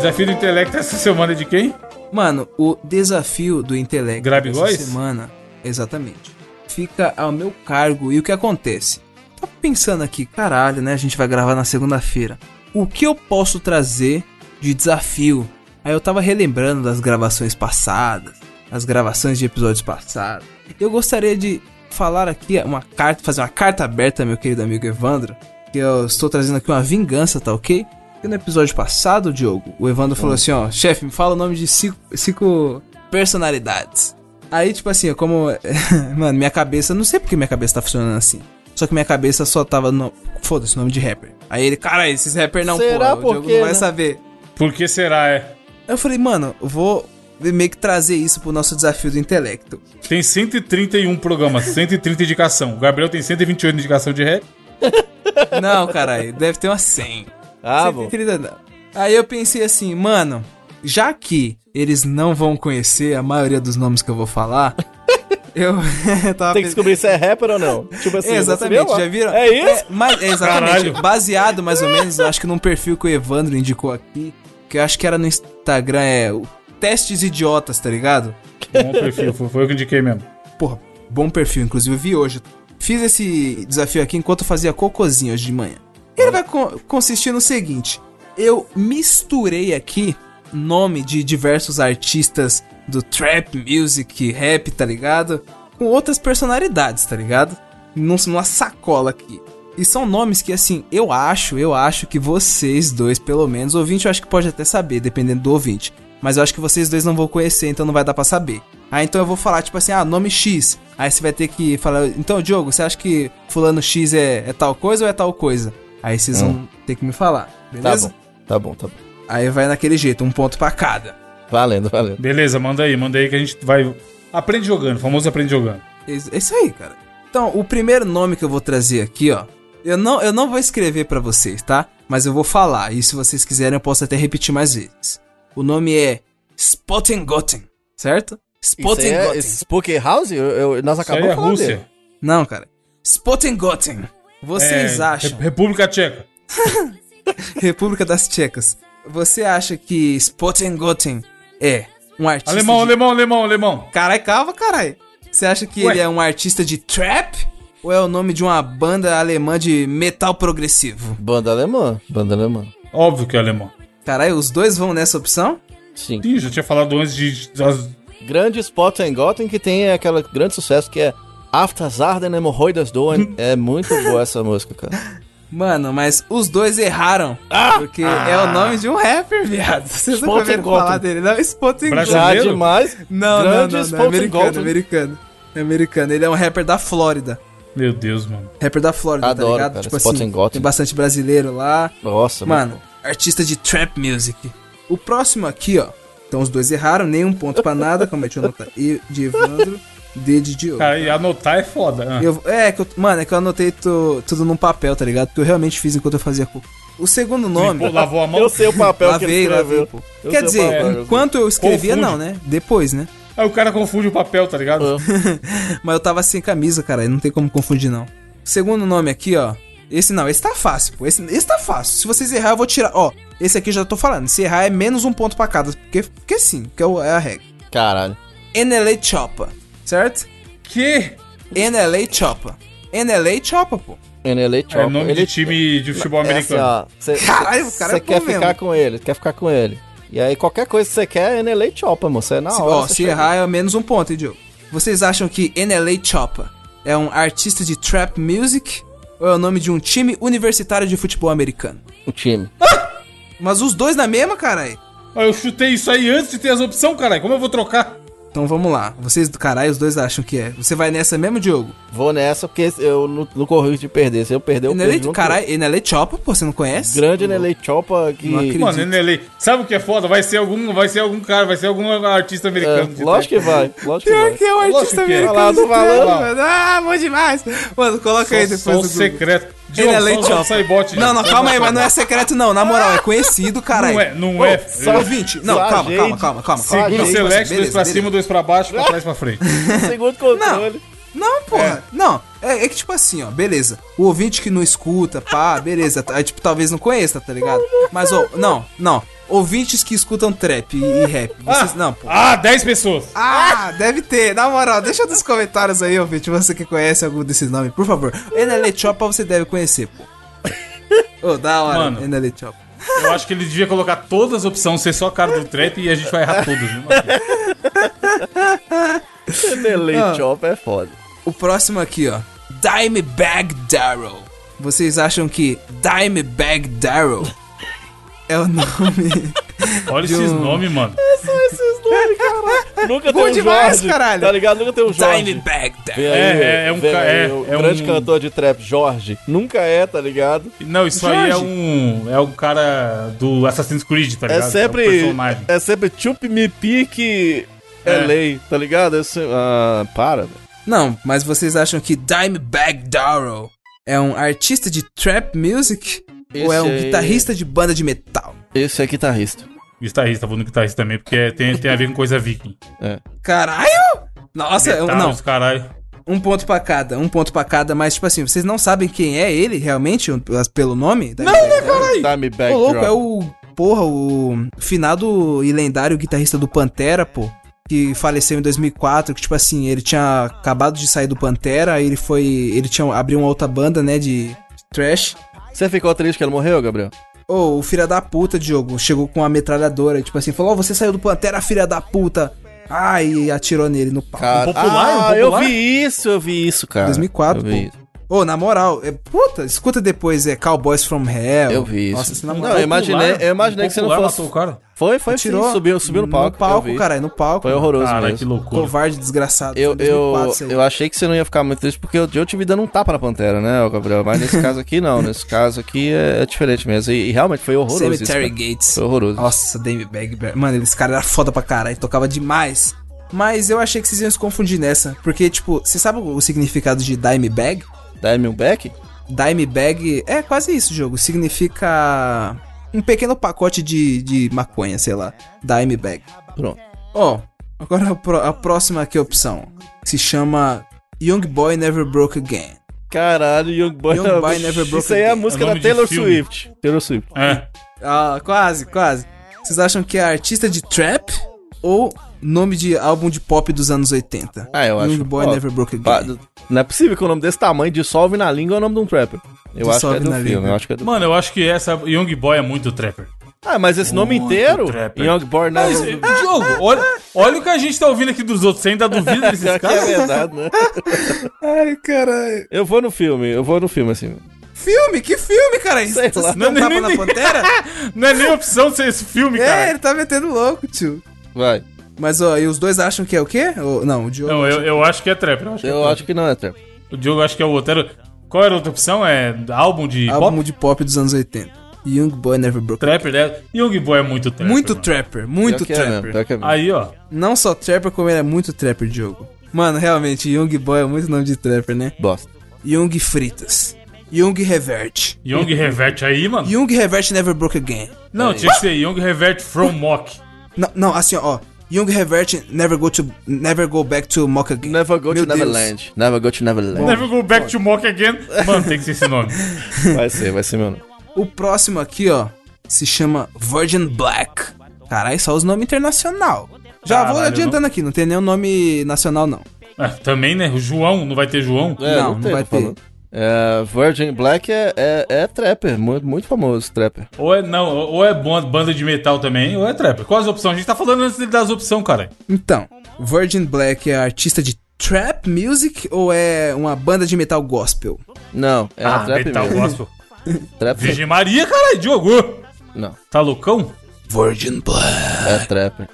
Desafio do intelecto essa semana é de quem? Mano, o desafio do intelecto Grab dessa Góis? semana, exatamente, fica ao meu cargo. E o que acontece? Tava pensando aqui, caralho, né? A gente vai gravar na segunda-feira. O que eu posso trazer de desafio? Aí eu tava relembrando das gravações passadas, as gravações de episódios passados. Eu gostaria de falar aqui uma carta, fazer uma carta aberta, meu querido amigo Evandro, que eu estou trazendo aqui uma vingança, tá ok? Porque no episódio passado, Diogo, o Evandro falou assim, ó, chefe, me fala o nome de cinco, cinco personalidades. Aí, tipo assim, como. Mano, minha cabeça. Não sei porque minha cabeça tá funcionando assim. Só que minha cabeça só tava no. Foda-se, nome de rapper. Aí ele, cara, esses rapper não, Será pô. por O não vai né? saber. Por que será, é? Aí eu falei, mano, eu vou meio que trazer isso pro nosso desafio do intelecto. Tem 131 programas, 130 indicação. O Gabriel tem 128 indicação de rap. Não, caralho, deve ter umas 100. Ah, bom. 130 não. Aí eu pensei assim, mano, já que eles não vão conhecer a maioria dos nomes que eu vou falar, eu tava Tem que descobrir se é rapper ou não. Tipo assim, É, exatamente, já viram? É isso? mas, é, exatamente. Caralho. Baseado mais ou menos, acho que num perfil que o Evandro indicou aqui, que eu acho que era no Instagram, é o Testes Idiotas, tá ligado? Bom perfil, foi, foi eu que indiquei mesmo. Porra, bom perfil, inclusive eu vi hoje. Fiz esse desafio aqui enquanto eu fazia cocôzinho hoje de manhã. Ele vai co- consistir no seguinte: eu misturei aqui nome de diversos artistas do trap music, rap, tá ligado? Com outras personalidades, tá ligado? Num- Numa sacola aqui. E são nomes que, assim, eu acho, eu acho que vocês dois, pelo menos, ouvinte, eu acho que pode até saber, dependendo do ouvinte. Mas eu acho que vocês dois não vão conhecer, então não vai dar pra saber. Aí então eu vou falar, tipo assim, ah, nome X. Aí você vai ter que falar, então, Diogo, você acha que fulano X é, é tal coisa ou é tal coisa? Aí vocês vão ter que me falar, Tá beleza? bom, tá bom, tá bom. Aí vai naquele jeito, um ponto pra cada. Valendo, valendo. Beleza, manda aí, manda aí que a gente vai. Aprende jogando, famoso aprende jogando. É isso é aí, cara. Então, o primeiro nome que eu vou trazer aqui, ó. Eu não, eu não vou escrever pra vocês, tá? Mas eu vou falar. E se vocês quiserem, eu posso até repetir mais vezes. O nome é Spottengotten, certo? Isso aí Spottengotten. é Spooky House? Eu, eu- nós acabamos é falando Rússia. dele. Não, cara. Spottengotten. Vocês É, acham? Re- República Tcheca. República das Tchecas. Você acha que Spottengotten é um artista Alemão, de... alemão, alemão, alemão. Carai, calma, carai. Você acha que Ué. ele é um artista de trap? Ou é o nome de uma banda alemã de metal progressivo? Banda alemã. Banda alemã. Óbvio que é alemão. Carai, os dois vão nessa opção? Sim. Sim, já tinha falado antes de. das- Grande spot em Gotham que tem aquele grande sucesso que é After Zarden Hemorroidas Doen. é muito boa essa música, cara. Mano, mas os dois erraram. porque é o nome de um rapper, viado. Vocês nunca ouviram falar dele, não? Spottengotten. Brasileiro? Já demais. Não, não, não, não. É americano, americano. É americano. Ele é um rapper da Flórida. Meu Deus, mano. Rapper da Flórida, Adoro, tá ligado? cara, tipo Spottengotten. assim, tem bastante brasileiro lá. Nossa, Mano, artista de trap music. O próximo aqui, ó. Então os dois erraram, nenhum ponto pra nada. Como é que eu? E de Evandro, D de Diogo. Cara, e anotar é foda. Ah. Eu- é, que eu, mano, é que eu anotei tu- tudo num papel, tá ligado? Porque eu realmente fiz enquanto eu fazia cu. O segundo nome. Pô, lavou a mão. Eu sei o papel que lavei, ele lavei, escreveu. pô. Eu Quer dizer, papel, enquanto eu escrevia, Confunde. não, né? Depois, né? Aí o cara confunde o papel, tá ligado? Ah. Mas eu tava sem camisa, cara. Não tem como confundir, não. O segundo nome aqui, ó. Esse não, esse tá fácil, pô. Esse, esse tá fácil. Se vocês errar, eu vou tirar. Ó, esse aqui eu já tô falando. Se errar é menos um ponto pra cada. Porque, porque sim, que é o- é a regra. Caralho. NLA Choppa, certo? Que? NLA Choppa. NLA Choppa, pô. NLA É Chopper. nome de time de futebol É assim, americano. ó, cê, Caralho, o cara Você é quer bom ficar mesmo. com ele, quer ficar com ele. E aí qualquer coisa que você quer é NLA Chopper, moço. Você é na Se, hora. ó, você se chega. errar é menos um ponto, hein, Diogo? Vocês acham que NLA Choppa é um artista de trap music ou é o nome de um time universitário de futebol americano? O time. Mas os dois na mesma, caralho. Ah, eu chutei isso aí antes de ter as opções, caralho. Como eu vou trocar? Então vamos lá. Vocês do caralho, os dois acham que é. Você vai nessa mesmo, Diogo? Vou nessa porque eu não, não corro risco de perder. Se eu perder, eu perdo. NLA, junto. caralho, NLA Choppa, pô, você não conhece? Grande NLA Chopper que... Não acredito. Mano, NLA. Sabe o que é foda? Vai ser algum, vai ser algum cara, vai ser algum artista É, americano. de lógico que vai. Lógico que Pior vai. que é um Lógico artista que é. americano. Falando. trap, mano. Ah, bom demais. Mano, coloca aí depois só do secreto. NLA só- Choppa. só ibote, Não, não, gente. calma aí, mas não é secreto não. Na moral, é conhecido, caralho. Não é, não é. Só ouvinte. Não, calma, calma, calma, calma. Só a Segundo gente. select, dois pra beleza. cima, dois pra baixo, pra trás, pra frente. Segundo controle. Não, porra. Não, é, é que tipo assim, ó, beleza. O ouvinte que não escuta, pá, beleza. tá, tipo, talvez não conheça, tá ligado? Mas, ó, não, não. Ouvintes que escutam trap e, e rap. Vocês, não, pô. Ah, 10 pessoas. Ah, deve ter. Na moral, deixa nos comentários aí, ouvinte, você que conhece algum desses nomes, por favor. NLA Choppa você deve conhecer, pô. Ô, da hora, Mano. Choppa. Eu acho que ele devia colocar todas as opções, ser só a cara do trap e a gente vai errar todas. Né? NLA Ah. Chopper é foda. O próximo aqui, ó. Dimebag Darrell. Vocês acham que Dimebag Darrell é o nome? Olha De esses um- nomes, mano. Nunca Bom tem um demais, Jorge. caralho. Tá ligado? Nunca tem um Jorge. Darrell. aí, É, é, é um ca- aí, é- é grande um- cantor de trap, Jorge. Nunca é, tá ligado? Não, isso aí é Jorge. um. É um cara do Assassin's Creed, tá É ligado? um sempre. personagem. É sempre chup me pique É. LA, tá ligado? Esse, ah, para, velho. Não, mas vocês acham que Dimebag Darrell é um artista de trap music ou é Esse um aí- guitarrista de banda de metal? Esse é guitarrista. Guitarrista, vou no guitarrista também, porque tem, tem a ver com coisa viking. Caralho! Nossa, Metal, não. caralho. Um ponto pra cada, um ponto pra cada, mas tipo assim, vocês não sabem quem é ele realmente um- pelo nome? Não, né, cara? Time Ô, back louco, drop. é o. Porra, o finado e lendário guitarrista do Pantera, pô. Que faleceu em 2004, que tipo assim, ele tinha acabado de sair do Pantera, aí ele foi. Ele tinha abriu uma outra banda, né, de trash. Você ficou triste que ele morreu, Gabriel? Ô, o filho da puta, Diogo, chegou com uma metralhadora, tipo assim, falou: Ó, você saiu do Pantera, filha da puta. Ah, e atirou nele no pau. Cara, popular, ah, um eu popular? vi isso, eu vi isso, cara. 2004, eu vi pô. isso. Ô, na moral, é, puta, escuta depois, é Cowboys from Hell. Eu vi isso. Nossa, isso na Não, eu imaginei, eu imaginei que você não fosse. matou o cara. Foi, foi, Tirou, sim, subiu, subiu no palco. No palco, caralho, no palco. Foi horroroso Caralho, mesmo. que loucura. Covarde desgraçado. Eu, eu, 2004 isso aí. eu achei que você não ia ficar muito triste porque eu, eu te vi dando um tapa na Pantera, né, ô Gabriel? Mas nesse caso aqui não, nesse caso aqui é, é diferente mesmo. E, e realmente foi horroroso isso. Cemetery cara. Gates. Foi horroroso. Nossa, Dave Bagbear. Mano, esse cara era foda pra caralho, tocava demais. Mas eu achei que vocês iam se confundir nessa. Porque, tipo, você sabe o significado de Dime Bag? Diamondback? Dime Bag é quase isso, jogo. Significa um pequeno pacote de, de maconha, sei lá. Dime Bag. Pronto. Ó, agora a, pró- a próxima aqui opção. Se chama Young Boy Never Broke Again. Caralho, Young Boy, Young Boy Never Broke Isso aí é a Again. música É da Taylor. Swift. Taylor Swift. É. Ah, quase, quase. Vocês acham que é artista de trap ou nome de álbum de pop dos anos 80? Ah, eu acho. Young Boy ó, Never Broke pa- Again. Não é possível que o nome desse tamanho dissolve na língua é o nome de um trapper. Eu acho que é do na filme. língua. Eu acho que é do... Mano, eu acho que essa Young Boy é muito trapper. Ah, mas esse nome Muito inteiro? trapper. Young Boy Mas, Never... Diogo, olha, olha o que a gente tá ouvindo aqui dos outros. Você ainda duvida desses é caras? verdade, né? Ai, caralho. Eu vou no filme, eu vou no filme, assim. Filme? Que filme, cara? Sei lá. deu um Não, tapa nem- na Pantera? Não é nem opção ser esse filme, é, cara. ele tá metendo louco, tio. Vai. Mas, ó, e os dois acham que é o quê? Ou- não, o Diogo... Não, eu, eu acho que é trapper. Eu acho que, é Eu trapper. acho que não é trap. O Diogo acho que é o outro. Qual era a outra opção? É álbum de Álbum pop? de pop dos anos 80. Young Boy Never Broke Trapper, né? Young Boy é muito trapper. Muito mano. trapper, muito que é mesmo, trapper. é mesmo. Aí, ó. Não só trapper, como ele é muito trapper, Diogo. Mano, realmente, Young Boy é muito nome de trapper, né? Bosta. Young Fritas. Young Revert. Young Revert aí, mano. Young Revert Never Broke Again. Não, tinha que ser Young Revert from Mock. Não, não, assim, ó. Young Revert, Never Go to Never Go Back to Mock Again. Never go Meu to Deus. Neverland. Never go to Neverland. Never go back to mock again. Mano, tem que ser esse nome. Vai ser, vai ser meu nome. O próximo aqui, ó, se chama Virgin Black. Caralho, só os nomes internacional. Já vou Caralho, adiantando aqui, não tem nenhum nome nacional, não. Ah, também, né? O João, não vai ter João? É, Não, não tem, vai tô falando. É, Virgin Black é, é, é trapper, muito, muito famoso trapper. Ou é, não, ou é banda de metal também, ou é trap. Quais as opções? A gente tá falando antes das opções, cara. Então, Virgin Black é artista de trap music ou é uma banda de metal gospel? Não, é ah, trap metal mesmo. gospel. Trap Virgem Maria, caralho, Diogo. Não, Tá loucão? Virgin Black. é trapper.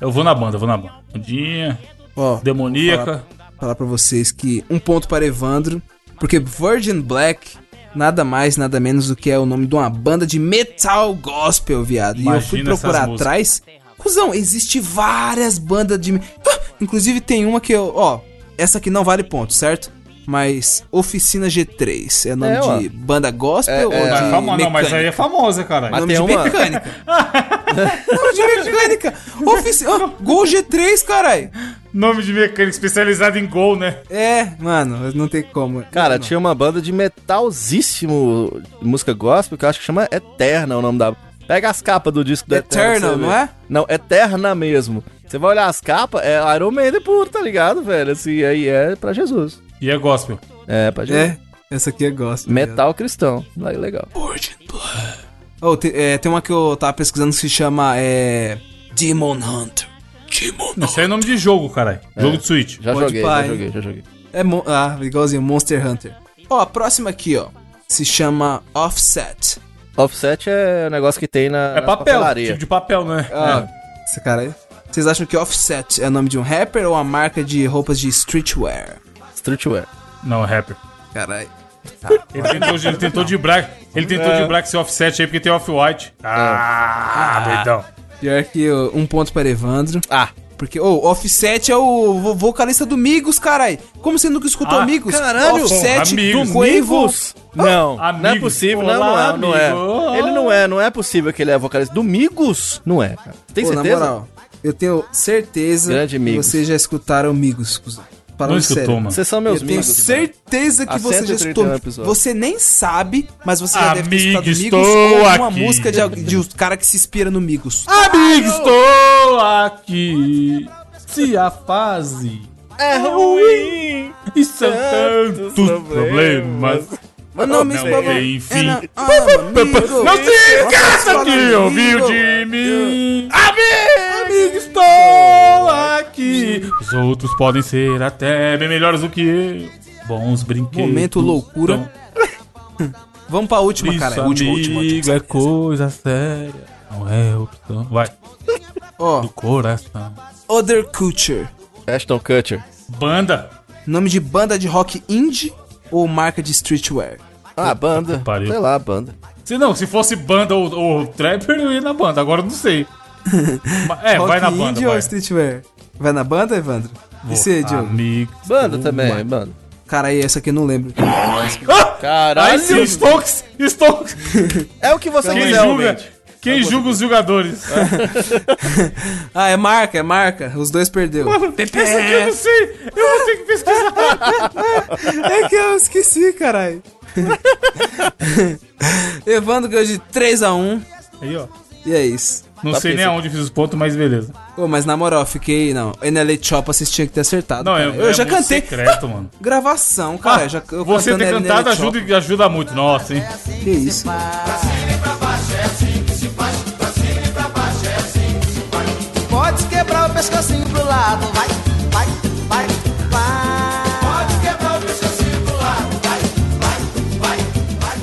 Eu vou na banda, eu vou na banda. Bandinha, Ó, demoníaca. Falar pra vocês que um ponto para Evandro, porque Virgin Black nada mais, nada menos do que é o nome de uma banda de metal gospel, viado. e eu fui Imagina procurar atrás. Cusão, existe várias bandas de. Ah, inclusive tem uma que eu. Ó, essa aqui não vale ponto, certo? Mas Oficina G3 é nome É, de banda gospel É, ou é, de Mas, calma, não, mas aí é mecânica? famosa, caralho. Mas Nome tem de uma- mecânica. nome de mecânica. Ofici... ó, Gol G3, caralho. Nome de mecânico especializado em gol, né? É, mano, não tem como. Cara, Não. tinha uma banda de metalzíssimo música gospel que eu acho que chama Eterna o nome da. Pega as capas do disco do Eterna. Você não é? Não, Eterna mesmo. Você vai olhar as capas, é Iron Maiden puro, tá ligado, velho? Assim, aí é pra Jesus. E é gospel. É, pra Jesus. É, essa aqui é gospel. Metal cristão. Le- Legal. Oh, te- é, tem uma que eu tava pesquisando que se chama é, Demon Hunter. Demon Isso aí é nome de jogo, caralho. Jogo de Switch. Já Pode joguei, já joguei, já joguei. É ah, igualzinho Monster Hunter. Ó, a próxima aqui, ó, se chama Offset. Offset é um negócio que tem na, É papel, papelaria. tipo de papel, né? Ah, esse cara aí. Vocês acham que Offset é o nome de um rapper ou uma marca de roupas de streetwear? Streetwear. É. Não, é rapper. Caralho. Ele tentou, ele tentou de black. Ele tentou É. de black ser offset aí porque tem off-white. Ah, doidão. Pior que um ponto para Evandro. Ah, Porque, ô, Offset é o vo- vocalista do Migos, carai. Como você nunca escutou Ah, Migos? caralho. Offset, Amigos. Quavo. Domingos? Não, não é Amigos. possível, Olá, não, não é, não é. Ele não é, não é possível que ele é vocalista. Domingos? Não é, cara. Tem Pô, certeza? na moral, eu tenho certeza Grande que Migos. vocês já escutaram Migos, cuzão. Falando Não escutou, sério. mano. Vocês são meus eu tenho amigos. certeza que você já 131 escutou. Você nem sabe, mas você já deve ter escutado Amigo, Migos estou ou uma aqui. música de, de um cara que se inspira no Migos. Amigo, estou aqui. Se a fase É ruim. e são Tantos tantos problemas. problemas. Mas não, me não escapa- tem fim. é Ah, amigo. Não se esqueça ouviu amigo. de mim. Amigo, amigo, estou. Os outros podem ser até bem melhores do que eu. Bons brinquedos. Momento loucura. são Vamos pra última, cara. Isso, Última, última, amigo, última. é coisa séria. Não é opção. Vai, Ó, do coração. Other Culture. Ashton Kutcher. Banda. Nome de banda de rock indie ou marca de streetwear? Ah, banda. pariu. Sei lá, banda. Se não, se fosse banda ou, ou trapper, eu ia na banda. Agora eu não sei. É, rock vai na banda, indie ou vai. streetwear? Vai na banda, Evandro? E você, Diogo? Amigo. Banda também, banda. Cara, aí essa aqui eu não lembro. Ah! Caralho. Aí Stokes, Stokes. É o que você Quem quiser, julga, realmente. quem julga os jogadores? Ah, é marca, é marca. Os dois perdeu. Essa aqui eu não sei. Eu vou ter que pesquisar. É que eu esqueci, caralho. Evandro ganhou de 3x1. Aí, ó. E é isso. Não Tá sei nem aonde fiz os pontos, mas beleza. Pô, mas na moral, eu fiquei. Não, NLA Choppa vocês tinham que ter acertado. Não, cara. eu, eu é já muito cantei. secreto, mano. Gravação, cara. Ah, já, eu você ter NLA cantado ajuda, ajuda muito. Nossa, hein? Que isso? Pode quebrar o pescocinho pro lado, vai, vai, vai.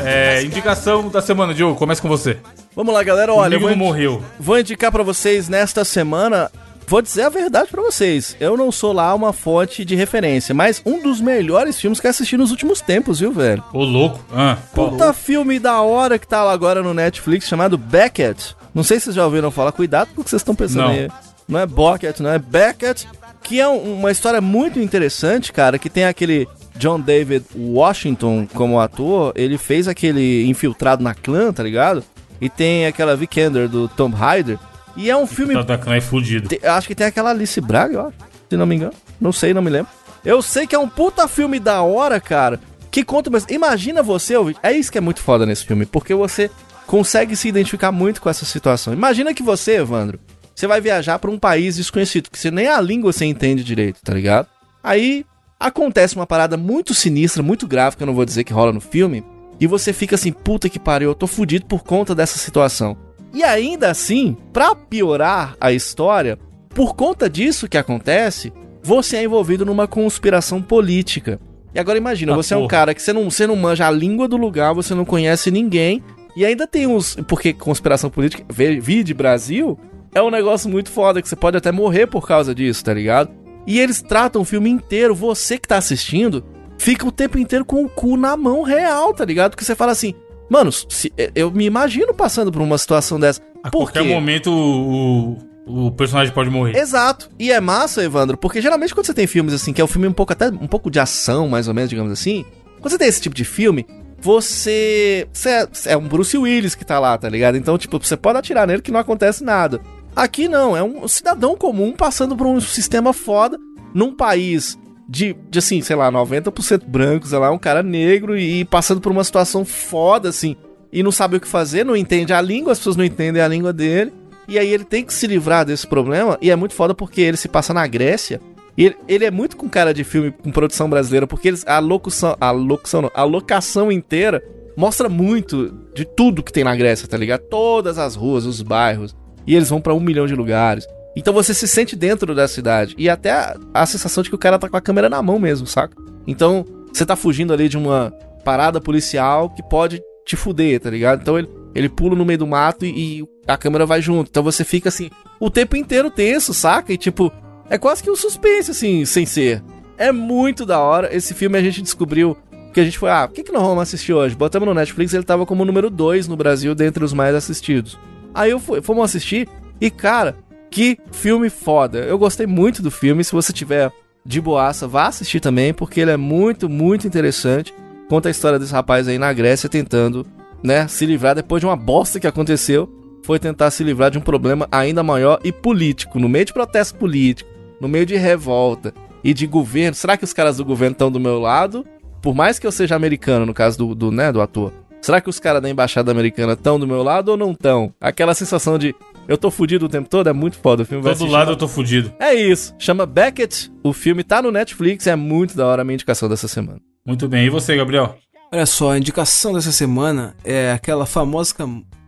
É, indicação da semana, Diogo. Começa com você. Vamos lá, galera. Olha, Comigo vou, não morreu. vou indicar pra vocês nesta semana. Vou dizer a verdade pra vocês. Eu não sou lá uma fonte de referência, mas um dos melhores filmes que eu assisti nos últimos tempos, viu, velho? Ô, louco. Ah? Puta filme da hora que tá lá agora no Netflix chamado Beckett. Não sei se vocês já ouviram falar, cuidado com o que vocês estão pensando Não. aí. Não é Beckett, não é Beckett, que é um- uma história muito interessante, cara, que tem aquele John David Washington como ator, ele fez aquele infiltrado na clã, tá ligado? E tem aquela Vikander do Tom Hyder, E é um filme Tá da é fudido. Te- acho que tem aquela Alice Braga, eu acho, se não me engano. Não sei, não me lembro. Eu sei que é um puta filme da hora, cara. Que conta, mas imagina você, ouvinte, é isso que é muito foda nesse filme, porque você consegue se identificar muito com essa situação. Imagina que você, Evandro, você vai viajar pra um país desconhecido, que você nem a língua você entende direito, tá ligado? Aí acontece uma parada muito sinistra, muito grave, que eu não vou dizer que rola no filme, e você fica assim, puta que pariu, eu tô fudido por conta dessa situação. E ainda assim, pra piorar a história, por conta disso que acontece, você é envolvido numa conspiração política. E agora imagina, Ah, você é um porra. cara que você não, você não manja a língua do lugar, você não conhece ninguém, e ainda tem uns. Porque conspiração política, vê- vide Brasil, é um negócio muito foda, que você pode até morrer por causa disso, tá ligado? E eles tratam o filme inteiro, você que tá assistindo, fica o tempo inteiro com o cu na mão real, tá ligado? Porque você fala assim, mano, se- eu me imagino passando por uma situação dessa. A Por qualquer momento o, o, personagem pode morrer. Exato. E é massa, Evandro, porque geralmente quando você tem filmes assim, que é um filme um pouco até um pouco de ação, mais ou menos, digamos assim, quando você tem esse tipo de filme, você, você é, você é um Bruce Willis que tá lá, tá ligado? Então, tipo, você pode atirar nele que não acontece nada. Aqui não, é um cidadão comum passando por um sistema foda num país de, de assim, sei lá, 90% branco, sei lá, um cara negro e passando por uma situação foda, assim, e não sabe o que fazer, não entende a língua, as pessoas não entendem a língua dele. E aí ele tem que se livrar desse problema. E é muito foda porque ele se passa na Grécia. E ele, ele é muito com cara de filme com produção brasileira, porque eles, a locução. A locução não, a locação inteira mostra muito de tudo que tem na Grécia, tá ligado? Todas as ruas, os bairros. E eles vão pra um milhão de lugares. Então você se sente dentro da cidade. E até a, a sensação de que o cara tá com a câmera na mão mesmo, saca? Então você tá fugindo ali de uma parada policial que pode te fuder, tá ligado? Então ele, ele pula no meio do mato e, e a câmera vai junto. Então você fica assim, o tempo inteiro tenso, saca? E tipo, é quase que um suspense, assim, sem ser. É muito da hora. Esse filme a gente descobriu que a gente foi, ah, por que, que nós vamos assistir hoje? Botamos no Netflix, ele tava como número 2 no Brasil, dentre os mais assistidos. Aí eu fui, fomos assistir e, cara, que filme foda. Eu gostei muito do filme. Se você tiver de boaça, vá assistir também, porque ele é muito, muito interessante. Conta a história desse rapaz aí na Grécia tentando, né, se livrar depois de uma bosta que aconteceu. Foi tentar se livrar de um problema ainda maior e político, no meio de protesto político, no meio de revolta e de governo. Será que os caras do governo estão do meu lado? Por mais que eu seja americano, no caso do, do, né, do ator. Será que os caras da embaixada americana estão do meu lado ou não estão? Aquela sensação de eu tô fudido o tempo todo é muito foda. O filme vai Todo lado eu tô fudido. É isso. Chama Beckett. O filme tá no Netflix. É muito da hora a minha indicação dessa semana. Muito bem. E você, Gabriel? Olha só, a indicação dessa semana é aquela famosa.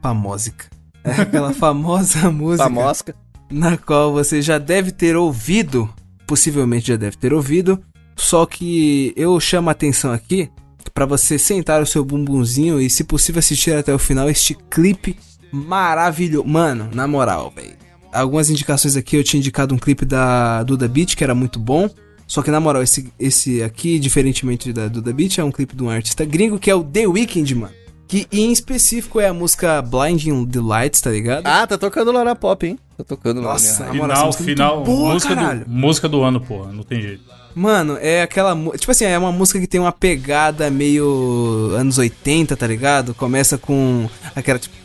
Famósica. É aquela famosa música Famosca. na qual você já deve ter ouvido. Possivelmente já deve ter ouvido. Só que eu chamo a atenção aqui pra você sentar o seu bumbumzinho e, se possível, assistir até o final este clipe maravilhoso. Mano, na moral, velho. Algumas indicações aqui eu tinha indicado um clipe da Duda Beat que era muito bom. Só que na moral, esse, esse aqui, diferentemente da Duda Beat, é um clipe de um artista gringo que é o The Weeknd, mano. Que em específico é a música Blinding the Lights, tá ligado? Ah, tá tocando lá na pop, hein? Tá tocando lá Nossa, na moral, Final, é final. boa, música, do, música do ano, porra. Não tem jeito. Mano, é aquela. Tipo assim, é uma música que tem uma pegada meio anos 80, tá ligado? Começa com aquela tipo.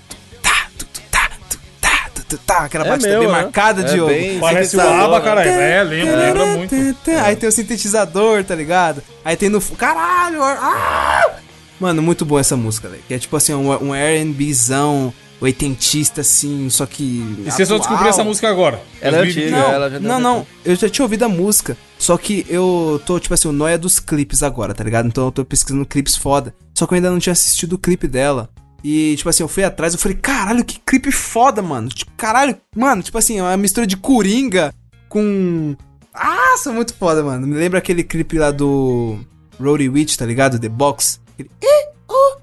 Tá, tu, tá, tu, tá, tu, tá, aquela É batida meu, bem né? marcada, É Diogo. bem Parece o ABA, né? caralho. É, lembra, lembra muito. Aí tem o sintetizador, tá ligado? Aí tem no. Caralho! ah! Mano, muito boa essa música, velho. Que é tipo assim, um, um RBzão oitentista, assim, só que. E você só descobriu essa música agora? Ela é 2020. antiga. Não, ela já deu não, não. Eu já tinha ouvido a música. Só que eu tô, tipo assim, o nóia dos clipes agora, tá ligado? Então eu tô pesquisando clipes foda. Só que eu ainda não tinha assistido o clipe dela. E, tipo assim, eu fui atrás eu falei, caralho, que clipe foda, mano. Tipo, caralho, mano, tipo assim, é uma mistura de coringa com. Ah, são muito foda, mano. Me lembra aquele clipe lá do Roadie Witch, tá ligado? The Box. Aquele. "Eh, oh,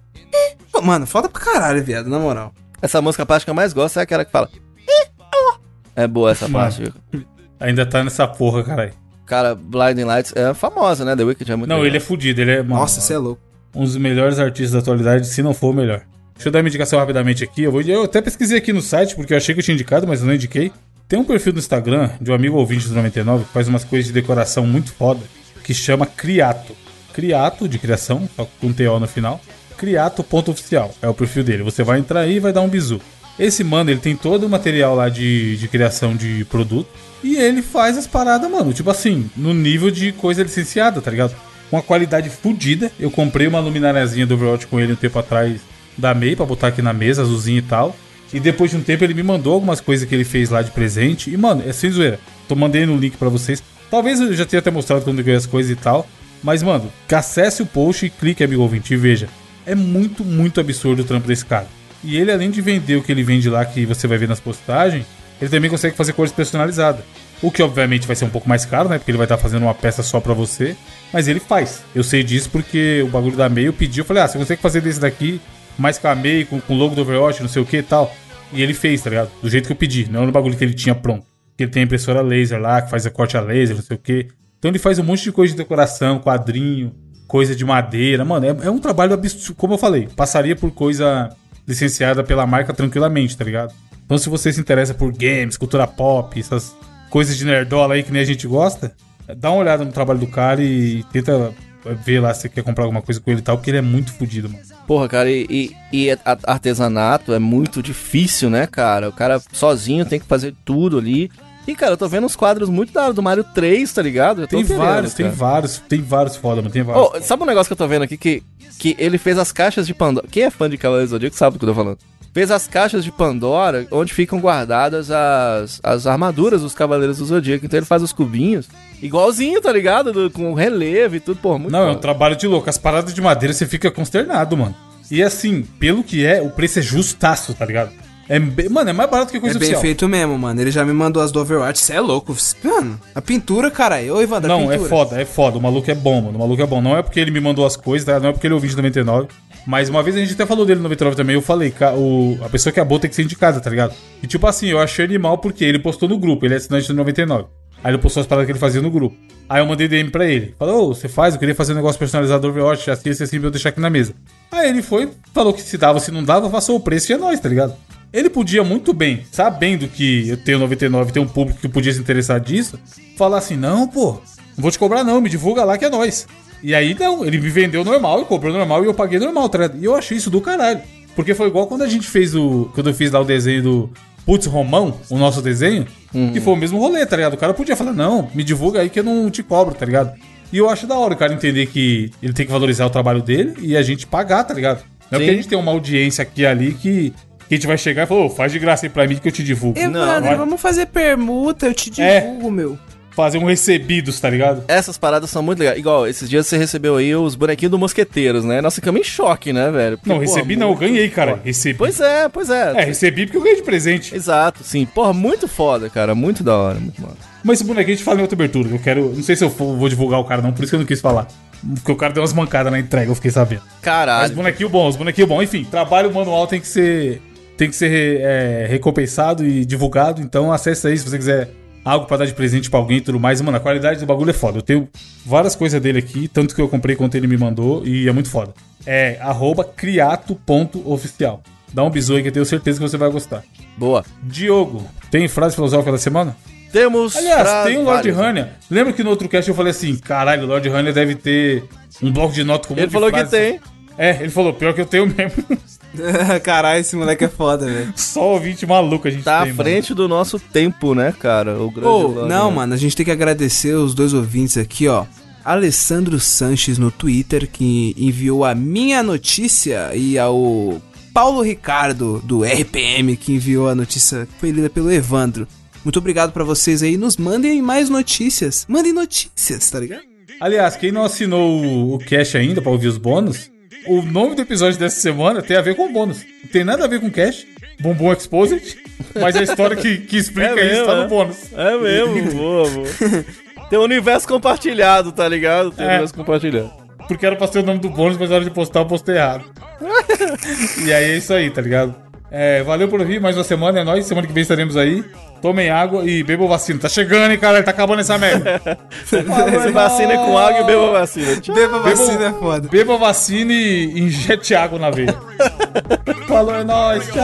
oh". Mano, foda pra caralho, viado, na moral. Essa música, a parte que eu mais gosto é aquela que fala. "Ih, oh". É boa essa parte, viu? Ainda tá nessa porra, caralho. Cara, Blinding Lights é famosa, né? The Wicked é muito Não, legal. ele é fudido. Ele é, mano, Nossa, você é louco. um dos melhores artistas da atualidade, se não for o melhor. Deixa eu dar uma indicação rapidamente aqui. Eu, vou, eu até pesquisei aqui no site, porque eu achei que eu tinha indicado, mas eu não indiquei. Tem um perfil no Instagram de um amigo ouvinte do 99 que faz umas coisas de decoração muito foda, que chama Criato. Criato, de criação, só com TO no final. Criato.oficial é o perfil dele. Você vai entrar aí e vai dar um bizu. Esse mano, ele tem todo o material lá de, de criação de produto. E ele faz as paradas, mano, tipo assim, no nível de coisa licenciada, tá ligado? Com a qualidade fodida. Eu comprei uma lumináriazinha do Overwatch com ele um tempo atrás da MEI pra botar aqui na mesa, azulzinha e tal. E depois de um tempo ele me mandou algumas coisas que ele fez lá de presente. E, mano, é sem zoeira. Tô mandando no link pra vocês. Talvez eu já tenha até mostrado quando eu ganhei as coisas e tal. Mas, mano, acesse o post e clique, amigo ouvinte, e veja. É muito, muito absurdo o trampo desse cara. E ele, além de vender o que ele vende lá, que você vai ver nas postagens, ele também consegue fazer cores personalizadas. O que, obviamente, vai ser um pouco mais caro, né? Porque ele vai estar fazendo uma peça só pra você. Mas ele faz. Eu sei disso porque o bagulho da MEI eu pedi. Eu falei, ah, você consegue fazer desse daqui, mais com a MEI, com o logo do Overwatch, não sei o que e tal. E ele fez, tá ligado? Do jeito que eu pedi, não no bagulho que ele tinha pronto. Que ele tem a impressora laser lá, que faz a corte a laser, não sei o que. Então ele faz um monte de coisa de decoração, quadrinho, coisa de madeira. Mano, é, é um trabalho absurdo. Como eu falei, passaria por coisa licenciada pela marca tranquilamente, tá ligado? Então se você se interessa por games, cultura pop, essas coisas de nerdola aí que nem a gente gosta, dá uma olhada no trabalho do cara e tenta ver lá se você quer comprar alguma coisa com ele e tal, porque ele é muito fodido, mano. Porra, cara, e, e, e a- artesanato é muito difícil, né, cara? O cara sozinho tem que fazer tudo ali. E, cara, eu tô vendo uns quadros muito da hora do Mario 3, tá ligado? Eu tô Tem querendo, vários, tem cara. vários, tem vários foda, mano. Tem vários. Ô, sabe um negócio que eu tô vendo aqui que, que ele fez as caixas de Pandora. Quem é fã de Cavaleiros do Zodíaco sabe do que eu tô falando. Fez as caixas de Pandora onde ficam guardadas as, as armaduras dos Cavaleiros do Zodíaco. Então ele faz os cubinhos igualzinho, tá ligado? Do- com relevo e tudo, pô, muito Não, é um trabalho de louco. As paradas de madeira você fica consternado, mano. E assim, pelo que é, o preço é justaço, tá ligado? É, bem- mano, é mais barato que É coisa bem oficial. feito mesmo, mano. Ele já me mandou as do Overwatch. Cê é louco. Mano, a pintura, cara. Ô, Ivan, da Não, é foda, é foda. O maluco é bom, mano. O maluco é bom. Não é porque ele me mandou as coisas, tá? não é porque ele é ouvinte de 99. Mas uma vez a gente até falou dele no 99 também. Eu falei, o, a pessoa que é boa tem que ser indicada, tá ligado? E tipo assim, eu achei animal porque ele postou no grupo. Ele é assinante do 99. Aí ele postou as paradas que ele fazia no grupo. Aí eu mandei DM pra ele. Falou, você faz? Eu queria fazer um negócio personalizado do Overwatch, assim, assim, assim, pra eu deixar aqui na mesa. Aí ele foi, falou que se dava, se não dava, passou o preço e é nóis, tá ligado? Ele podia muito bem, sabendo que eu tenho 99 tem um público que podia se interessar disso, falar assim: não, pô, não vou te cobrar, não, me divulga lá que é nóis. E aí não, ele me vendeu normal, ele cobrou normal e eu paguei normal, tá ligado? E eu achei isso do caralho. Porque foi igual quando a gente fez o. Quando eu fiz lá o desenho do Putz Romão, o nosso desenho, que foi o mesmo rolê, tá ligado? O cara podia falar, não, me divulga aí que eu não te cobro, tá ligado? E eu acho da hora o cara entender que ele tem que valorizar o trabalho dele e a gente pagar, tá ligado? Não é porque a gente tem uma audiência aqui e ali que, que a gente vai chegar e falar, ô, faz de graça aí pra mim que eu te divulgo. Evandro, vai. vamos fazer permuta. Eu te É. divulgo, meu. Fazer um recebidos, tá ligado? Essas paradas são muito legais. Igual, esses dias você recebeu aí os bonequinhos do Mosqueteiros, né? Nós ficamos em choque, né, velho? Porque, Não, porra, recebi não, eu muito ganhei, cara. Recebi. Pois é, pois é. É, recebi porque eu ganhei de presente. Exato, sim. Porra, muito foda, cara. Muito da hora, muito massa. Mas esse bonequinho a gente fala em outra abertura. Eu quero. Não sei se eu vou divulgar o cara, não, por isso que eu não quis falar. Porque o cara deu umas mancadas na entrega, eu fiquei sabendo. Mas Caralho. bonequinho bom, os bonequinhos bom. Enfim, trabalho manual tem que ser. Tem que ser é, recompensado e divulgado. Então acessa aí se você quiser algo pra dar de presente pra alguém e tudo mais. Mano, a qualidade do bagulho é foda. Eu tenho várias coisas dele aqui, tanto que eu comprei quanto ele me mandou, e é muito foda. É arroba criato.oficial. Dá um bisu aí que eu tenho certeza que você vai gostar. Boa. Diogo, tem frase filosófica da semana? Temos. Aliás, tem o Lord. Rania. Lembra que no outro cast eu falei assim: caralho, o Lord Rania deve ter um bloco de nota com Ele falou que frases. tem. É, ele falou: pior que eu tenho mesmo. Caralho, esse moleque é foda, velho. Só ouvinte maluco a gente Tá tem. à frente do nosso tempo, né, cara? O grande não, Rania. mano, a gente tem que agradecer os dois ouvintes aqui, ó. Alessandro Sanches no Twitter, que enviou a minha notícia, e ao Paulo Ricardo, do RPM, que enviou a notícia que foi lida pelo Evandro. Muito obrigado pra vocês aí. Nos mandem mais notícias. Mandem notícias, tá ligado? mano. Aliás, quem não assinou o, o cash ainda pra ouvir os bônus, o nome do episódio dessa semana tem a ver com bônus. Não tem nada a ver com cash. Bumbum Exposed. Mas a história que, que explica É isso mesmo, tá é? no bônus. É mesmo, boa, boa. Tem um universo compartilhado, tá ligado? Tem um É. universo compartilhado. Porque era pra ser o nome do bônus, mas na hora de postar eu postei errado. e aí é isso aí, tá ligado? É, valeu por ouvir, mais uma semana, é nóis. Semana que vem estaremos aí. Tomem água e bebam vacina. Tá chegando, hein, cara? Tá acabando essa merda. Você vacina com água e beba vacina. Tchau. Beba vacina vacina é foda. Beba vacina e injete água na veia. Falou, é nóis. Tchau.